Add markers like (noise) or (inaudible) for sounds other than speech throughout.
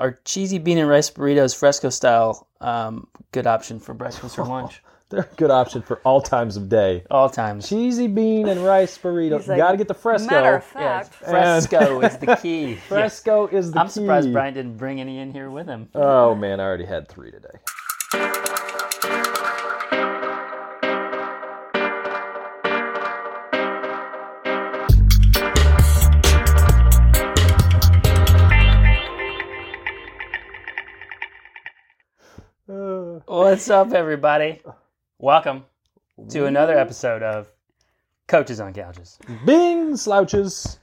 our cheesy bean and rice burritos, fresco style, um, good option for breakfast or (laughs) lunch. They're a good option for all times of day. All times. Cheesy bean and rice burrito. He's like, Gotta get the fresco. Matter of Yeah, fact, fresco is the (laughs) key. Yes. Fresco is the key. I'm surprised Brian didn't bring any in here with him. Oh man, I already had three today. What's up, everybody? Welcome to another episode of Coaches on Couches. Bing slouches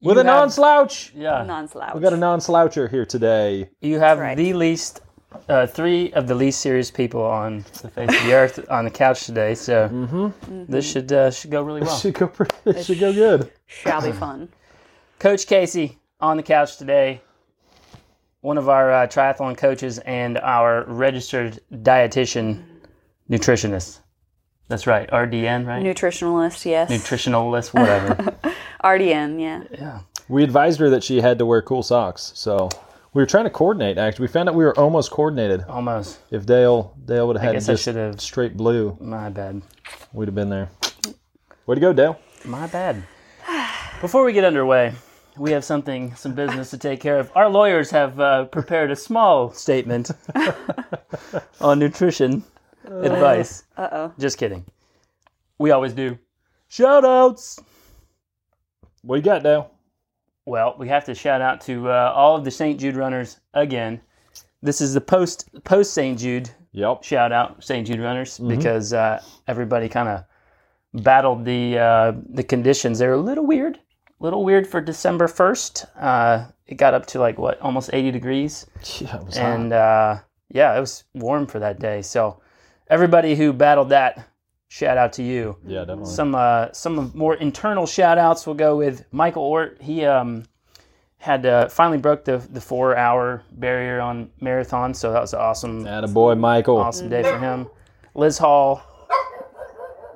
with You a have- non-slouch. Yeah, non-slouch. We got a non-sloucher here today. you have right. the least, uh, three of the least serious people on the face of the earth on the couch today. So this should uh, should go really well. Should go pretty, (laughs) it should go good. Shall be fun. Coach Casey on the couch today. One of our uh, triathlon coaches and our registered dietitian nutritionist. That's right, RDN, right? Nutritionalist, yes. Nutritionalist, whatever. (laughs) RDN, yeah. yeah. We advised her that she had to wear cool socks, so we were trying to coordinate. Actually, we found out we were almost coordinated. Almost. If Dale Dale would have had guess just should've- straight blue, My bad. we'd have been there. Way to go, Dale! My bad. (sighs) Before we get underway, we have something, some business to take care of. Our lawyers have uh, prepared a small statement (laughs) on nutrition advice. Uh oh. Just kidding. We always do. Shout outs. What you got, Dale? Well, we have to shout out to uh, all of the St. Jude runners again. This is the post post St. Jude Yep. shout out St. Jude runners because uh, everybody kind of battled the uh, the conditions. They're a little weird, a little weird for December first. Uh, it got up to like what almost eighty degrees, Yeah, and uh, yeah, it was warm for that day. So everybody who battled that, shout out to you. Yeah, definitely. Some uh, some more internal shout outs will go with Michael Ort. He um, had uh, finally broke the the four hour barrier on marathon, so that was awesome boy, Michael. awesome day for him. Liz Hall.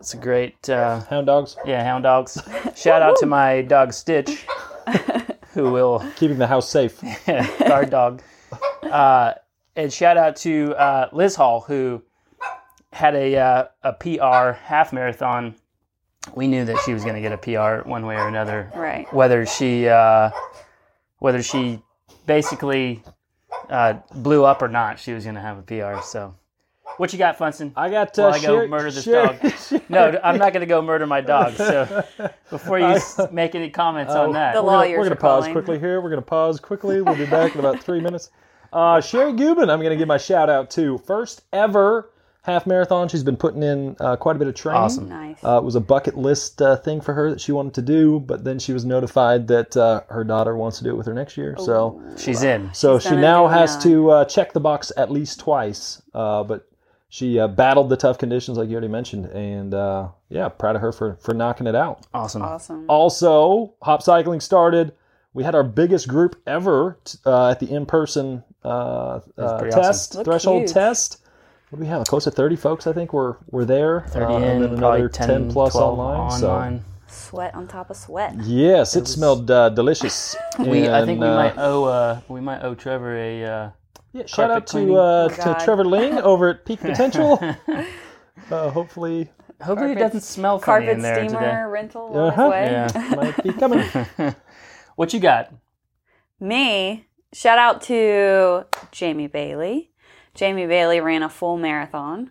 It's a great, uh, Hound dogs yeah, hound dogs. (laughs) Shout out to my dog Stitch, (laughs) who will keeping the house safe. (laughs) guard dog. Uh, and shout out to uh, Liz Hall, who had a uh, a PR half marathon. We knew that she was going to get a PR one way or another. Right. Whether she uh, whether she basically uh, blew up or not, she was going to have a PR. So, what you got, Funston? I got uh, While I go Sherry- murder this Sherry- dog. (laughs) No, I'm not going to go murder my dog. So (laughs) before you s- make any comments on that, The We're gonna, we're gonna pause calling. quickly here. We're gonna pause quickly. We'll be back in about three minutes. Uh, Sherry Gubin, I'm gonna give my shout out to first ever half marathon. She's been putting in uh, quite a bit of training. Awesome. Nice. Uh, it was a bucket list uh, thing for her that she wanted to do, but then she was notified that uh, her daughter wants to do it with her next year. So, she's in. so She's she now has that. to uh, check the box at least twice. Uh, but she uh, battled the tough conditions, like you already mentioned, and uh, yeah, proud of her for for knocking it out. Awesome. awesome. Also, hop cycling started. We had our biggest group ever t- uh, at the in-person uh, uh, test Looked threshold huge. test. What do we have? Close to thirty folks, I think, were were there. 30 uh, in, and then another 10, plus 12 online. so- Sweat on top of sweat. Yes, it, smelled uh, delicious. (laughs) We, I think we uh, might owe uh, we might owe Trevor a uh, yeah, shout out to uh, Oh, to Trevor Ling (laughs) over at Peak (laughs) Potential. (laughs) uh, hopefully, hopefully it doesn't smell funny Carpet in there steamer today. rental on Uh-huh. his way. Yeah. might be coming. What you got? Me, shout out to Jamie Bailey. Jamie Bailey ran a full marathon,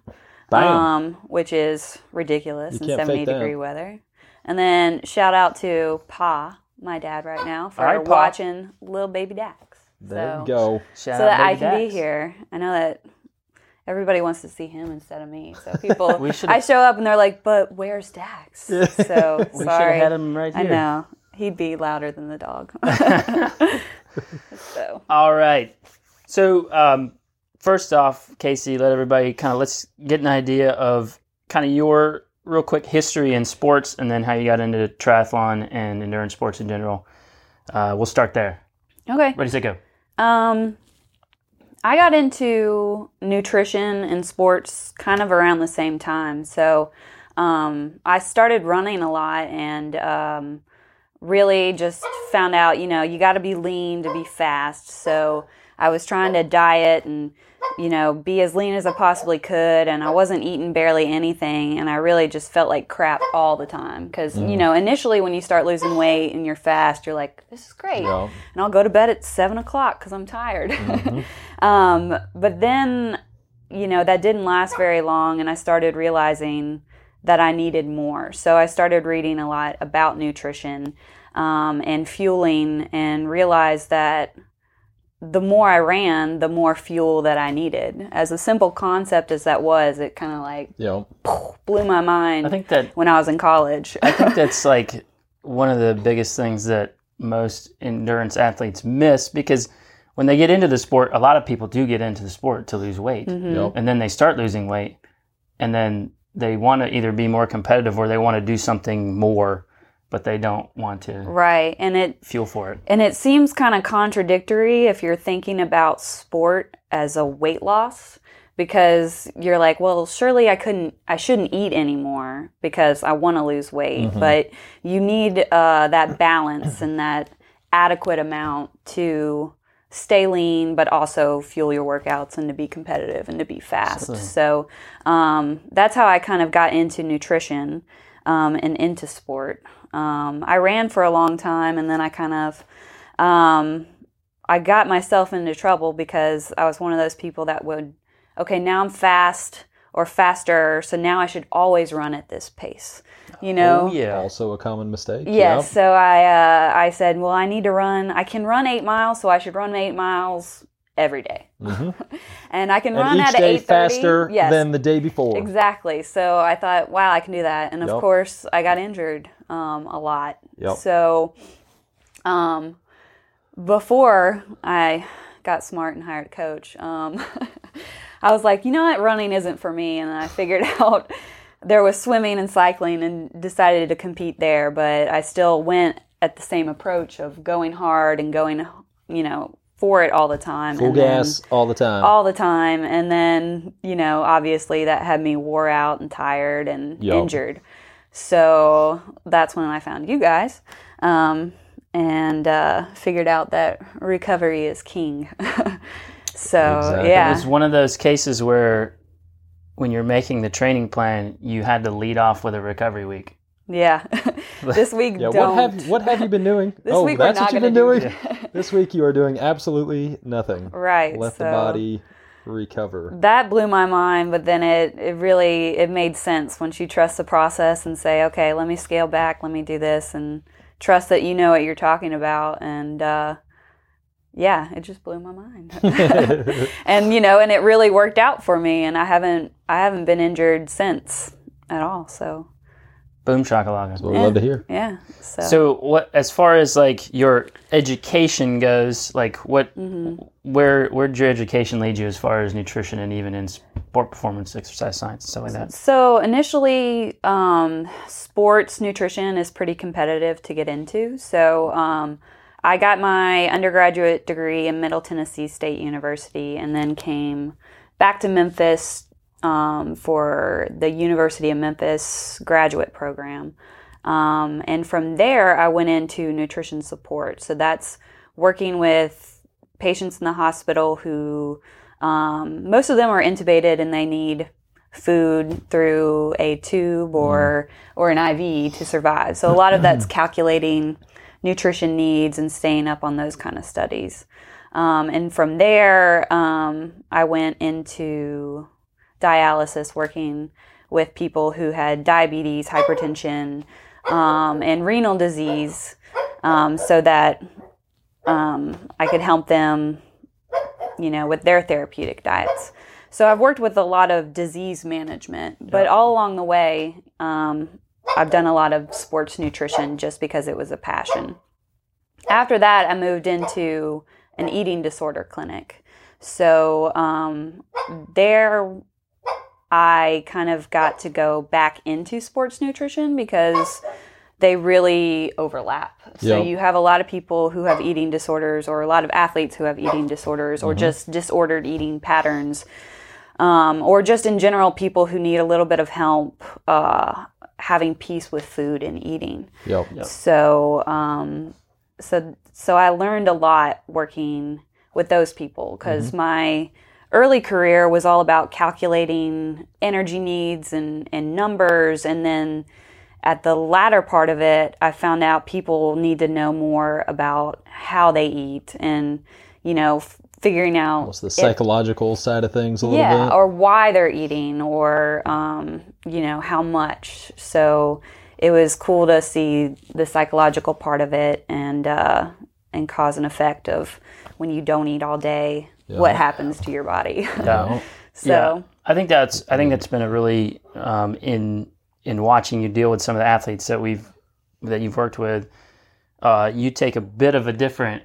Bam. um, which is ridiculous in can't fake 70 that. degree weather. And then shout out to Pa, my dad, right now, for All right, Pa. watching little baby Dax. There so, you go. Shout so that I can Dax. be here. I know that everybody wants to see him instead of me. So (laughs) people, We I show up and they're like, "But where's Dax?" (laughs) So We should have sorry. had him right I know he'd be louder than the dog. (laughs) so All right. So um, first off, Casey, let everybody kind of let's get an idea of kind of your real quick history in sports, and then how you got into triathlon and endurance sports in general. Uh, we'll start there. okay. Ready, set, go. Um, I got into nutrition and sports kind of around the same time. So um, I started running a lot and um, really just found out, you know, you got to be lean to be fast. So I was trying to diet and you know be as lean as I possibly could, and I wasn't eating barely anything, and I really just felt like crap all the time because you know initially when you start losing weight and you're fast, you're like this is great, Yeah. and I'll go to bed at seven o'clock because I'm tired. (laughs) um, but then you know that didn't last very long, and I started realizing that I needed more. So I started reading a lot about nutrition um, and fueling and realized that the more I ran, the more fuel that I needed. As a simple concept as that was, it kind of like You know, blew my mind I think that when I was in college. I think that's like one of the biggest things that most endurance athletes miss because when they get into the sport, a lot of people do get into the sport to lose weight. Mm-hmm. Yep. And then they start losing weight and then they want to either be more competitive or they want to do something more, but they don't want to right. And it fuel for it. And it seems kind of contradictory if you're thinking about sport as a weight loss because you're like, well, surely I couldn't, I shouldn't eat anymore because I want to lose weight. But you need uh, that balance and that adequate amount to stay lean, but also fuel your workouts and to be competitive and to be fast. So um, that's how I kind of got into nutrition um, and into sport. Um, I ran for a long time and then I kind of um, I got myself into trouble because I was one of those people that would, okay, now I'm fast or faster, so now I should always run at this pace. You know? Oh, yeah. also a common mistake. Yes. Yep. So I uh, I said, well, I need to run. I can run eight miles, so I should run eight miles every day. (laughs) and I can run Mm-hmm. Each at day eight thirty. faster Yes. than the day before. Exactly. So I thought, wow, I can do that. And of Yep. course, I got injured um, a lot. Yep. So um, before I got smart and hired a coach, um, (laughs) I was like, you know what, running isn't for me. And I figured (laughs) out there was swimming and cycling and decided to compete there. But I still went at the same approach of going hard and going, you know, for it all the time. Full and gas all the time. all the time and then you know obviously that had me wore out and tired and Yup. injured so that's when i found you guys um, and uh, figured out that recovery is king (laughs) so Exactly. yeah was one of those cases where when you're making the training plan, you had to lead off with a recovery week. Yeah (laughs) this week yeah, don't what have what have you been doing? (laughs) This oh, week that's what you've been do doing. (laughs) this week you are doing absolutely nothing. right Let the body recover. that blew my mind but then it, it really it made sense once you trust the process and say okay let me scale back let me do this and trust that you know what you're talking about and uh, yeah it just blew my mind and you know and it really worked out for me and i haven't i haven't been injured since at all so Boom shakalaka. What we love to hear. yeah so, So what as far as like your education goes, like what Mm-hmm. where where'd your education lead you as far as nutrition and even in sport performance, exercise science, stuff like that? So initially, um, sports nutrition is pretty competitive to get into. So um, I got my undergraduate degree in Middle Tennessee State University, and then came back to Memphis um, for the University of Memphis graduate program. Um, and from there, I went into nutrition support. So that's working with patients in the hospital who um, most of them are intubated and they need food through a tube or or an IV to survive. So a lot of that's (clears throat) calculating nutrition needs and staying up on those kind of studies. Um, and from there, um, I went into dialysis, working with people who had diabetes, hypertension, um, and renal disease, um, so that um, I could help them, you know, with their therapeutic diets. So I've worked with a lot of disease management, but all along the way, um, I've done a lot of sports nutrition just because it was a passion. After that, I moved into an eating disorder clinic. So um, there, I kind of got to go back into sports nutrition because they really overlap. So Yep. you have a lot of people who have eating disorders, or a lot of athletes who have eating disorders, or just disordered eating patterns, um, or just in general people who need a little bit of help uh, having peace with food and eating. Yep. So, um, so, so I learned a lot working with those people because my early career was all about calculating energy needs and, and numbers. And then at the latter part of it i found out people need to know more about how they eat and you know f- figuring out What's the psychological side of things a little yeah bit? or why they're eating or um, you know how much. So it was cool to see the psychological part of it and uh, and cause and effect of when you don't eat all day what happens to your body Yeah. (laughs) so Yeah, I think that's I think that's been a really um, in in watching you deal with some of the athletes that we've that you've worked with. Uh, you take a bit of a different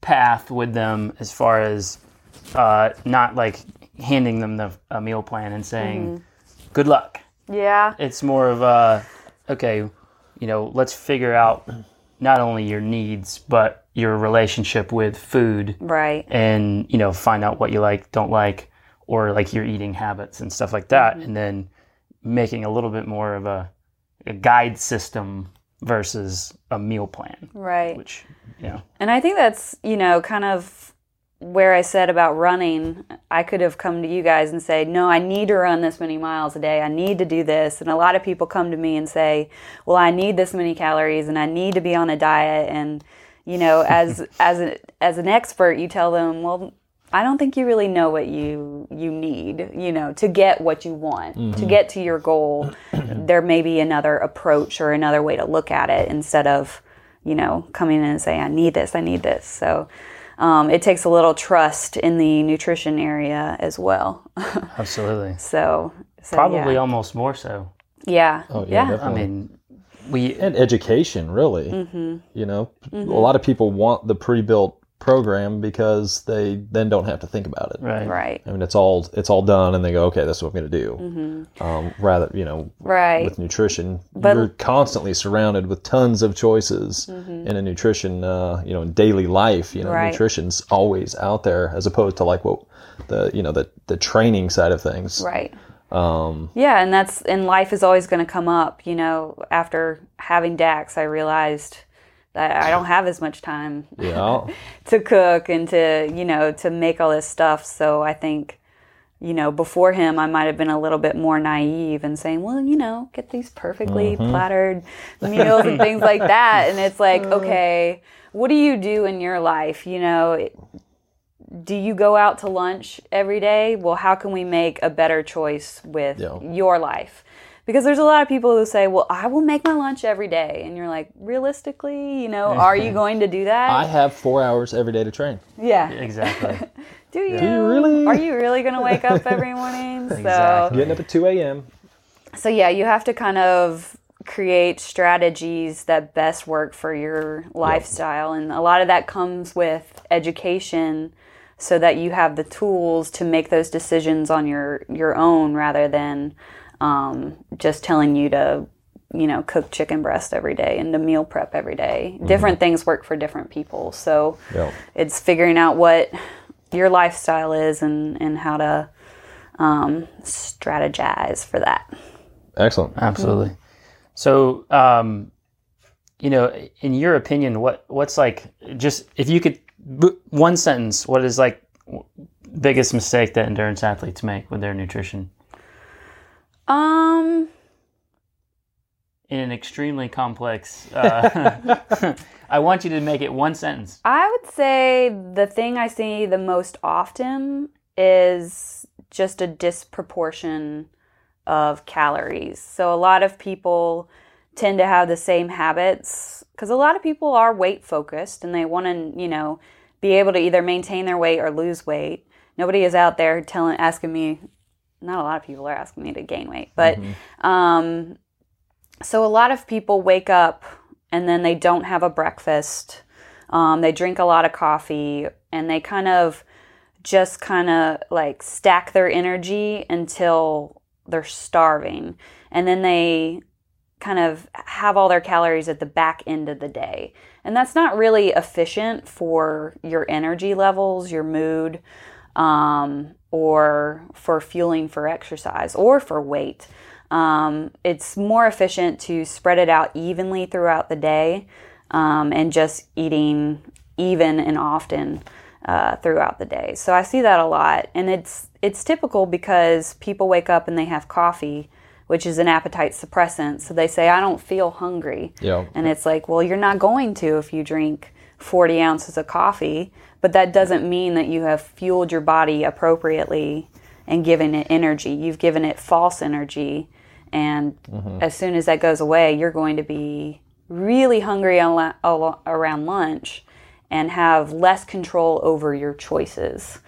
path with them as far as uh, not like handing them the a meal plan and saying good luck. yeah It's more of a okay, you know, let's figure out not only your needs but your relationship with food right. and you know find out what you like don't like or like your eating habits and stuff like that Mm-hmm. and then making a little bit more of a, a guide system versus a meal plan. Right. Which you know And I think that's, you know, kind of where I said about running. I could have come to you guys and say, no, I need to run this many miles a day. I need to do this. And a lot of people come to me and say, well, I need this many calories and I need to be on a diet. And, you know, (laughs) as, as, a, as an expert, you tell them, well, I don't think you really know what you you need, you know, to get what you want, to mm-hmm. get to your goal. (clears throat) there may be another approach or another way to look at it instead of, you know, coming in and saying, I need this, I need this. So um, it takes a little trust in the nutrition area as well. (laughs) absolutely so, so probably yeah. almost more so yeah. Oh, yeah. i mean we and education, really. Mm-hmm. You know, a lot of people want the pre-built program because they then don't have to think about it. right Right. I mean, it's all it's all done, and they go, okay, this is what I'm going to do. Um, rather, you know, Mm-hmm. Right. with nutrition, But- you're constantly surrounded with tons of choices in a nutrition, uh, you know, in daily life. You know, Mm-hmm. Right. nutrition's always out there, as opposed to like what the you know the the training side of things. Right. Um, yeah, and that's and life is always going to come up. You know, after having Dax, I realized that I don't have as much time Yeah. (laughs) to cook and to you know to make all this stuff. So I think you know before him, I might have been a little bit more naive and saying, well, you know, get these perfectly mm-hmm. plattered meals and things like that. And it's (laughs) like, okay, what do you do in your life? You know. Do you go out to lunch every day? Well, how can we make a better choice with Yeah. your life? Because there's a lot of people who say, "Well, I will make my lunch every day," and you're like, realistically, you know, are you going to do that? I have four hours every day to train. yeah. exactly (laughs) Do you? Do you really? Are you really going to wake up every (laughs) morning? Exactly. Getting up at two a.m. So, so yeah, you have to kind of create strategies that best work for your lifestyle, and a lot of that comes with education so that you have the tools to make those decisions on your your own rather than um, just telling you to you know cook chicken breast every day and to meal prep every day. different things work for different people so Yeah. it's figuring out what your lifestyle is and and how to um, strategize for that Excellent. absolutely so um you know in your opinion what what's like just if you could one sentence what is like biggest mistake that endurance athletes make with their nutrition um in an extremely complex uh, (laughs) i want you to make it one sentence I would say the thing I see the most often is just a disproportion of calories. So a lot of people tend to have the same habits because a lot of people are weight focused and they want to, you know, be able to either maintain their weight or lose weight. Nobody is out there telling asking me not a lot of people are asking me to gain weight, but um so a lot of people wake up and then they don't have a breakfast. Um, they drink a lot of coffee and they kind of just kind of like stack their energy until they're starving. And then they kind of have all their calories at the back end of the day. And that's not really efficient for your energy levels, your mood, um, or for fueling for exercise or for weight. Um, it's more efficient to spread it out evenly throughout the day um, and just eating even and often uh, throughout the day. So I see that a lot, and it's it's typical because people wake up and they have coffee, which is an appetite suppressant. So they say, "I don't feel hungry," Yeah. and it's like, well, you're not going to if you drink 40 ounces of coffee, but that doesn't mean that you have fueled your body appropriately and given it energy. You've given it false energy, and as soon as that goes away, you're going to be really hungry on la- al- around lunch and have less control over your choices,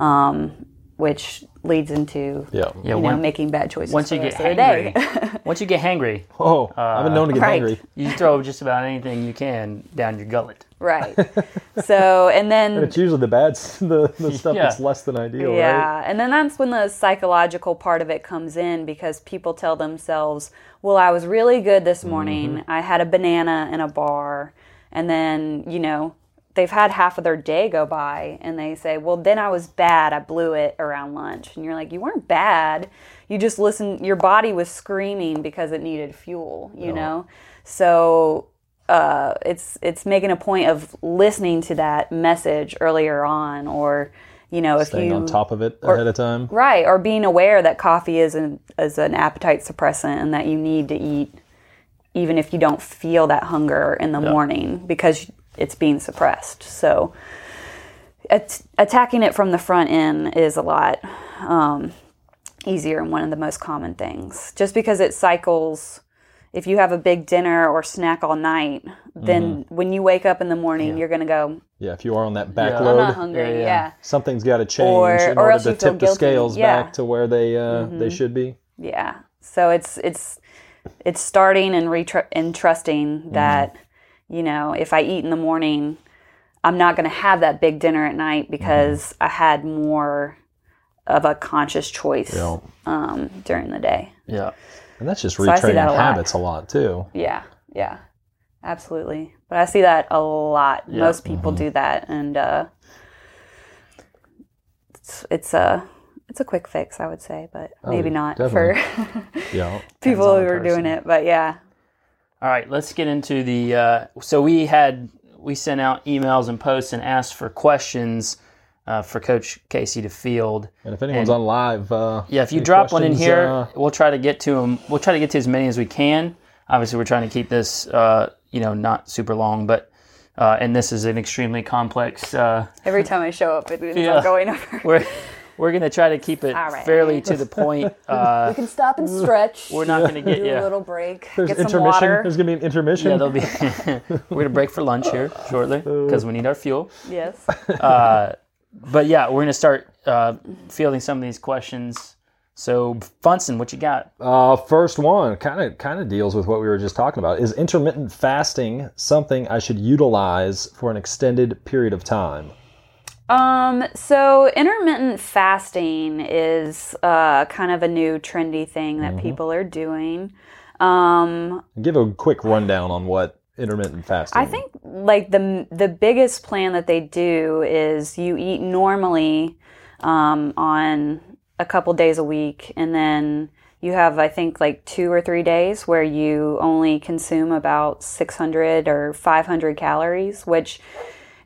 um, which leads into Yeah. Yeah, you know when- making bad choices once you get rest of the day. hangry, (laughs) once you get hangry, Oh, I've been known to get right. hungry. (laughs) you throw just about anything you can down your gullet. right. (laughs) So and then It's usually the bad, the, the stuff Yeah. that's less than ideal, right? Yeah, and then that's when the psychological part of it comes in because people tell themselves, "Well, I was really good this mm-hmm. morning. I had a banana in a bar." And then, you know, they've had half of their day go by and they say, "Well, then I was bad. I blew it around lunch." And you're like, "You weren't bad. You just listened your body was screaming because it needed fuel, you know?" So, uh, it's it's making a point of listening to that message earlier on, or you know, if Staying you on top of it ahead of time. right, or being aware that coffee is an is an appetite suppressant and that you need to eat even if you don't feel that hunger in the morning because it's being suppressed. So, at- attacking it from the front end is a lot um, easier and one of the most common things. Just because it cycles if you have a big dinner or snack all night, then when you wake up in the morning, you're going to go, Yeah, if you are on that back Yeah. I'm not hungry. Yeah, Yeah. yeah. something's got to change Or- in or order else to you tip the scales Yeah. back to where they uh, they should be. Yeah. So it's it's it's starting and retr- and trusting that you know if I eat in the morning, I'm not going to have that big dinner at night because I had more of a conscious choice Yeah. um, during the day. Yeah. And that's just I see that retraining a lot. habits a lot too. Yeah. Yeah. Absolutely. But I see that a lot. Most people do that, and uh, it's it's a it's a quick fix, I would say, but maybe not for (laughs) Yeah. people who are doing it. But yeah, All right, let's get into the. Uh, so we had we sent out emails and posts and asked for questions uh, for Coach Casey to field. And if anyone's on live, uh, Yeah, if you drop one in here, uh, we'll try to get to them. We'll try to get to as many as we can. Obviously, we're trying to keep this, uh, you know, not super long, but uh, and this is an extremely complex. Uh, every time I show up, it (laughs) ends Yeah. up going over. (laughs) we're we're gonna try to keep it All right. fairly to the point. (laughs) Uh, We can stop and stretch. we're not gonna get do you. a little break. there's get some intermission. water. There's gonna be an intermission. Yeah, there'll be. (laughs) we're gonna break for lunch here shortly because we need our fuel. Yes. But yeah, we're gonna start uh, fielding some of these questions. So Funson, what you got? Uh, first one kind of kind of deals with what we were just talking about. Is intermittent fasting something I should utilize for an extended period of time? Um, so intermittent fasting is uh, kind of a new trendy thing that people are doing. Um, Give a quick rundown on what intermittent fasting. I think like the the biggest plan that they do is you eat normally um, on a couple days a week, and then you have I think like two or three days where you only consume about 600 or 500 calories, which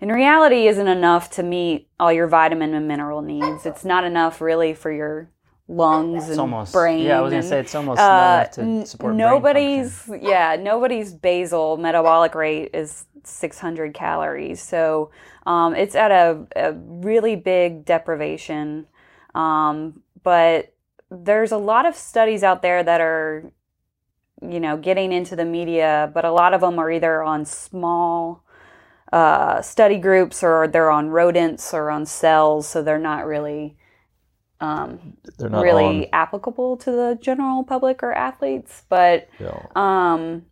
in reality isn't enough to meet all your vitamin and mineral needs. It's not enough really for your lungs and almost brain. Yeah, I was gonna and- say it's almost uh, not enough to support brain nobody's yeah nobody's basal metabolic rate is 600 calories so um, it's at a, a really big deprivation um, but there's a lot of studies out there that are you know getting into the media but a lot of them are either on small uh, study groups or they're on rodents or on cells so they're not really um, they're not really on. applicable to the general public or athletes. But know, um,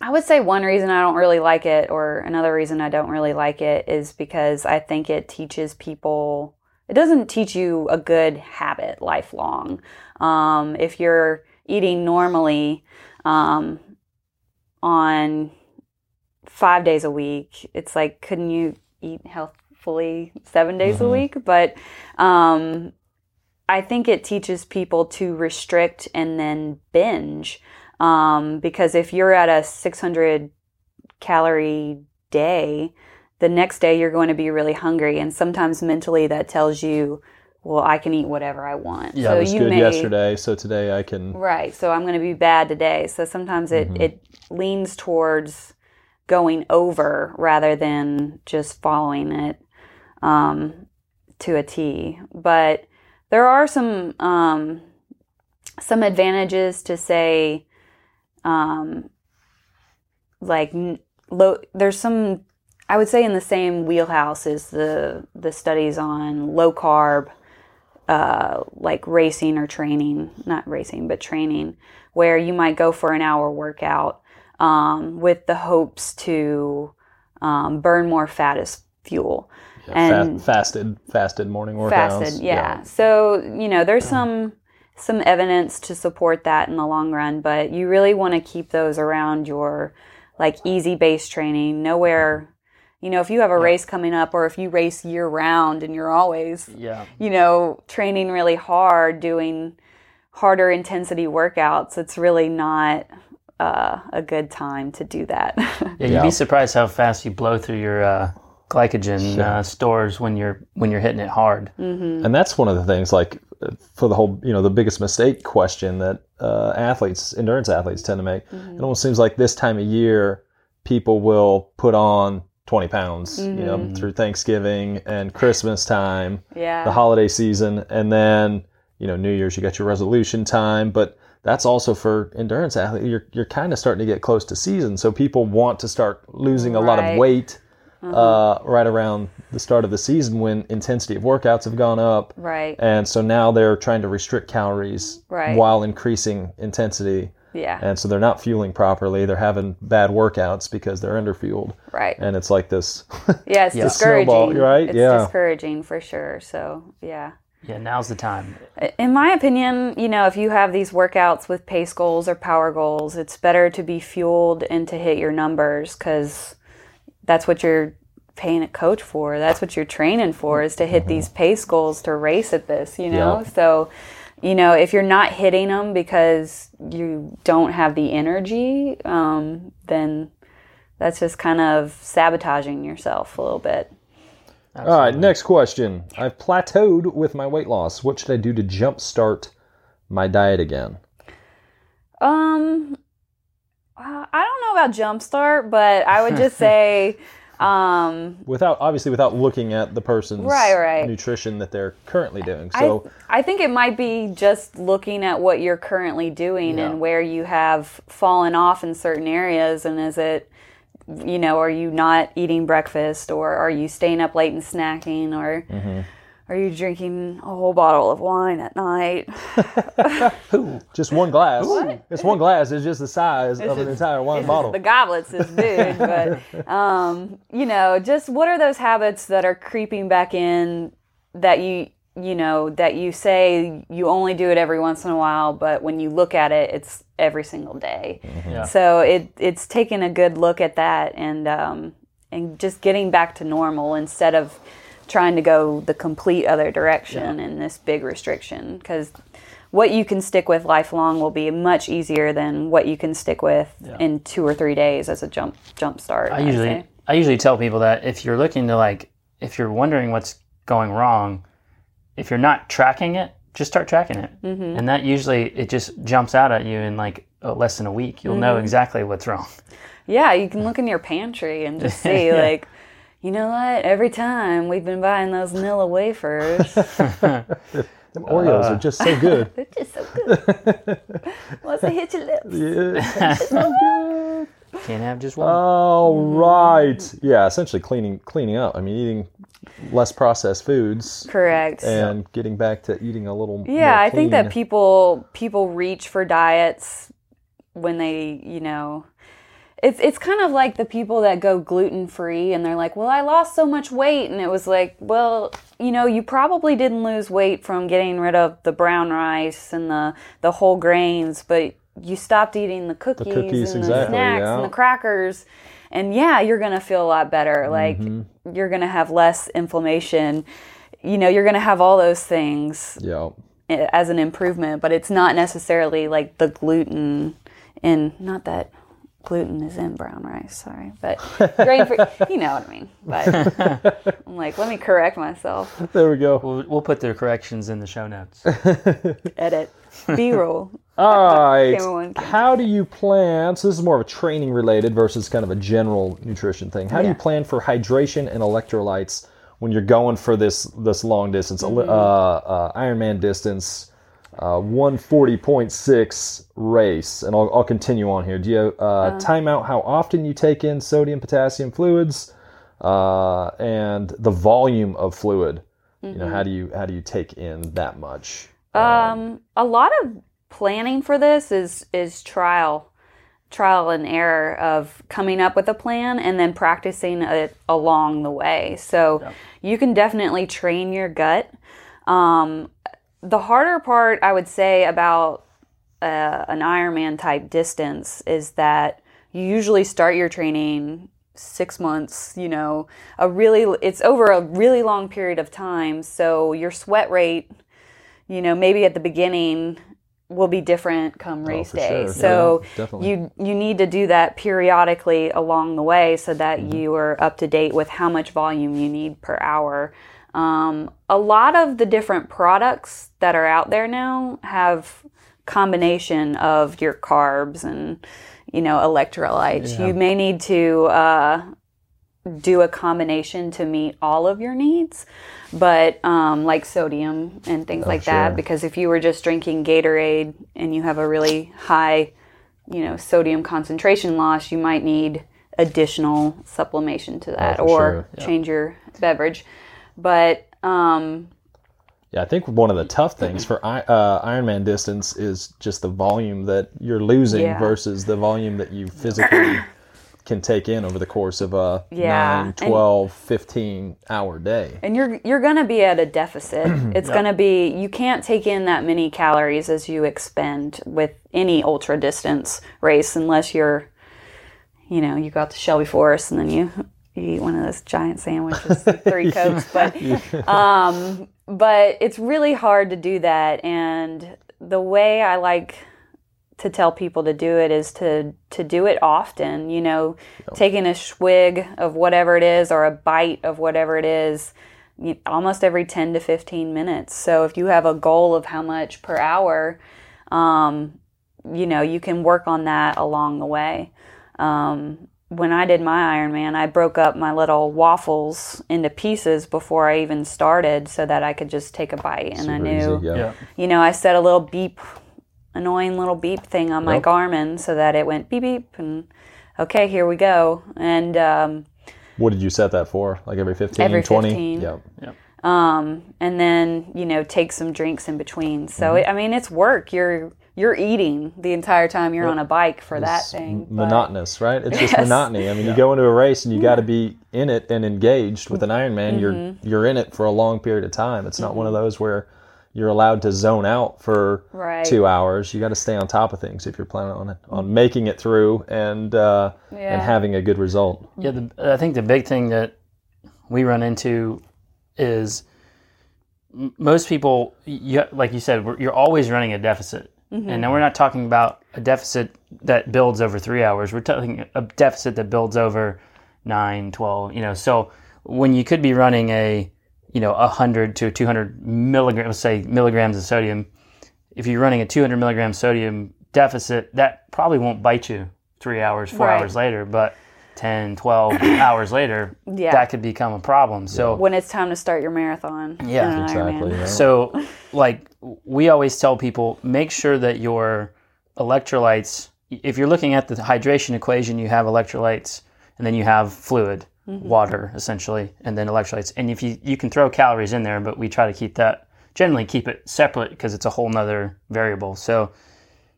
I would say one reason I don't really like it, or another reason I don't really like it, is because I think it teaches people. It doesn't teach you a good habit lifelong. Um, if you're eating normally um, on five days a week, it's like, couldn't you eat healthfully seven days a week? But um, I think it teaches people to restrict and then binge. Um, because if you're at a 600 calorie day, the next day you're going to be really hungry and sometimes mentally that tells you well i can eat whatever i want Yeah, I was good yesterday, so today I can. right so i'm going to be bad today so sometimes it, Mm-hmm. it leans towards going over rather than just following it um, to a t. But there are some um, some advantages to say um, like low there's some i would say in the same wheelhouse as the the studies on low carb uh, like racing or training not racing but training where you might go for an hour workout um, with the hopes to um, burn more fat as fuel and fa- fasted, fasted morning workouts. fasted yeah. so you know there's some some evidence to support that in the long run but you really want to keep those around your like easy base training nowhere you know if you have a race coming up or if you race year round and you're always Yeah. you know training really hard doing harder intensity workouts it's really not uh, a good time to do that. (laughs) Yeah, you'd Yeah. be surprised how fast you blow through your uh, glycogen uh, stores when you're when you're hitting it hard. and that's one of the things like uh, for the whole you know the biggest mistake question that uh, athletes endurance athletes tend to make. It almost seems like this time of year people will put on 20 pounds you know through thanksgiving and christmas time yeah. the holiday season. And then you know new year's you got your resolution time. But that's also for endurance athletes you're, you're kind of starting to get close to season so people want to start losing a lot of Right. weight uh, right around the start of the season when intensity of workouts have gone up right and so now they're trying to restrict calories Right. while increasing intensity yeah and so they're not fueling properly they're having bad workouts because they're underfueled right and it's like this Yeah, it's Yeah. (laughs) discouraging. Snowball, right? It's Yeah. discouraging for sure. So, yeah. Yeah, now's the time. In my opinion, you know, if you have these workouts with pace goals or power goals, it's better to be fueled and to hit your numbers because that's what you're paying a coach for. That's what you're training for is to hit these pace goals to race at this, you know? Yeah. So, you know, if you're not hitting them because you don't have the energy, um, then that's just kind of sabotaging yourself a little bit. All right, next question. I've plateaued with my weight loss. What should I do to jumpstart my diet again? Um, uh, I don't know about jumpstart, but I would just (laughs) say, um, Without obviously without looking at the person's Right, right. nutrition that they're currently doing. I, So I think it might be just looking at what you're currently doing Yeah. and where you have fallen off in certain areas, and is it, you know, are you not eating breakfast, or are you staying up late and snacking, or Mm-hmm. are you drinking a whole bottle of wine at night? (laughs) just one glass. It's one glass. It's just the size of an entire wine bottle. The goblets is big, but (laughs) um, you know, just what are those habits that are creeping back in that you you know that you say you only do it every once in a while, but when you look at it, it's every single day. Yeah. So it it's taking a good look at that and um, and just getting back to normal instead of trying to go the complete other direction in this big restriction because what you can stick with lifelong will be much easier than what you can stick with in two or three days as a jump jump start. I usually say. I usually tell people that if you're looking to like if you're wondering what's going wrong, if you're not tracking it, just start tracking it, Mm-hmm. and that usually it just jumps out at you in like uh, less than a week. You'll Mm-hmm. know exactly what's wrong. Yeah, you can look in your pantry and just (laughs) see like. You know what? Every time we've been buying those Nilla wafers, (laughs) Them Oreos are just so good. (laughs) they're just so good. What's it hit your lips? Yeah. Can't have just one. All right. Yeah, essentially cleaning cleaning up. I mean, eating less processed foods Correct. and getting back to eating a little. Yeah, more I think that people people reach for diets when they, you know, it's it's kind of like the people that go gluten free and they're like, "Well, I lost so much weight." And it was like, "Well, you know, you probably didn't lose weight from getting rid of the brown rice and the the whole grains, but you stopped eating the cookies, cookies, and the snacks yeah. and the crackers." And yeah, you're going to feel a lot better. Like Mm-hmm. you're going to have less inflammation. You know, you're going to have all those things Yeah. as an improvement, but it's not necessarily like the gluten and not that gluten is in brown rice. Sorry, but (laughs) grain free. you know what I mean. But (laughs) I'm like, let me correct myself. There we go. We'll, we'll put the corrections in the show notes. (laughs) Edit. (laughs) B roll. All (laughs) right. How do you plan? So this is more of a training related versus kind of a general nutrition thing. How do you plan for hydration and electrolytes when you're going for this this long distance, uh, Mm-hmm. uh, Ironman distance, uh, 140.6 race? And I'll, I'll continue on here. Do you uh, time out how often you take in sodium, potassium fluids, uh, and the volume of fluid? You know, how do you how do you take in that much? Um, a lot of planning for this is is trial, trial and error of coming up with a plan and then practicing it along the way. So you can definitely train your gut. Um, the harder part, I would say, about uh, an Ironman type distance is that you usually start your training six months you know a really it's over a really long period of time so your sweat rate you know maybe at the beginning will be different come race for day. Sure. so Yeah, you you need to do that periodically along the way so that you are up to date with how much volume you need per hour. Um, a lot of the different products that are out there now have combination of your carbs and you know electrolytes. You may need to uh, do a combination to meet all of your needs, but um, like sodium and things like sure. that. Because if you were just drinking Gatorade and you have a really high, you know, sodium concentration loss, you might need additional supplementation to that Oh, or sure. Change your beverage. But um, Yeah, I think one of the tough things for uh, Ironman distance is just the volume that you're losing Yeah. versus the volume that you physically can take in over the course of a Yeah, 9, and- 12, 15 hour day. and you're you're going to be at a deficit. (clears throat) It's going to be you can't take in that many calories as you expend with any ultra distance race unless you're you know, you go out to Shelby Forest and then you you eat one of those giant sandwiches, (laughs) three cokes, but (laughs) um but it's really hard to do that and the way I like to tell people to do it is to to do it often you know taking a swig of whatever it is or a bite of whatever it is you- almost every 10 to 15 minutes so if you have a goal of how much per hour um, you know you can work on that along the way um, when i did my ironman i broke up my little waffles into pieces before i even started so that i could just take a bite and i knew easy, yeah. Yeah. you know, I set a little beep, annoying little beep thing on my Yep. Garmin so that it went beep beep and okay, here we go. And um, What did you set that for? Like every 15, Every 20? 15. Yeah. um, and then you know take some drinks in between. So Mm-hmm. it, I mean, it's work. You're you're eating the entire time you're on a bike for that thing. but- monotonous, right? It's just (laughs) monotony. I mean, you go into a race and you got to be in it and engaged. With an Ironman, you're Mm-hmm. you're in it for a long period of time. It's not one of those where you're allowed to zone out for Right. two hours. You got to stay on top of things if you're planning on on making it through and uh, and having a good result. Yeah, the, I think the big thing that we run into is most people, you, like you said, you're always running a deficit. And now we're not talking about a deficit that builds over three hours. We're talking a deficit that builds over nine, 12, you know. So when you could be running a, you know, 100 to 200 milligrams, let's say milligrams of sodium, if you're running a 200 milligram sodium deficit, that probably won't bite you three hours, four Right. hours later. But 10, 12 (coughs) hours later, Yeah. that could become a problem. So, when it's time to start your marathon. Yeah, Exactly. Yeah. so like we always tell people, make sure that your electrolytes, if you're looking at the hydration equation, you have electrolytes and then you have fluid, water essentially, and then electrolytes. And if you, you can throw calories in there, but we try to keep that, generally keep it separate because it's a whole nother variable. So,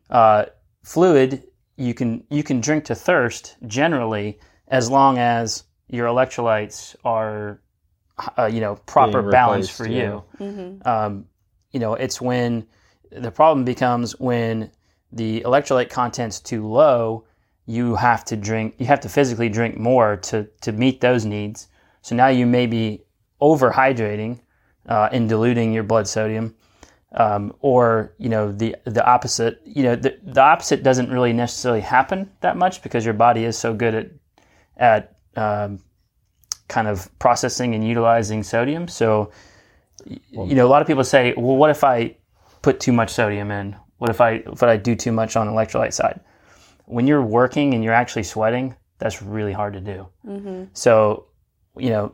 uh, fluid you can you can drink to thirst generally as long as your electrolytes are uh, you know proper Being balance for yeah. you um, you know it's when the problem becomes when the electrolyte content's too low you have to drink you have to physically drink more to to meet those needs so now you may be overhydrating uh, and diluting your blood sodium um, or you know the the opposite. You know the the opposite doesn't really necessarily happen that much because your body is so good at at um, kind of processing and utilizing sodium. So you know a lot of people say, well, what if I put too much sodium in? What if I if I do too much on the electrolyte side? When you're working and you're actually sweating, that's really hard to do. Mm-hmm. So you know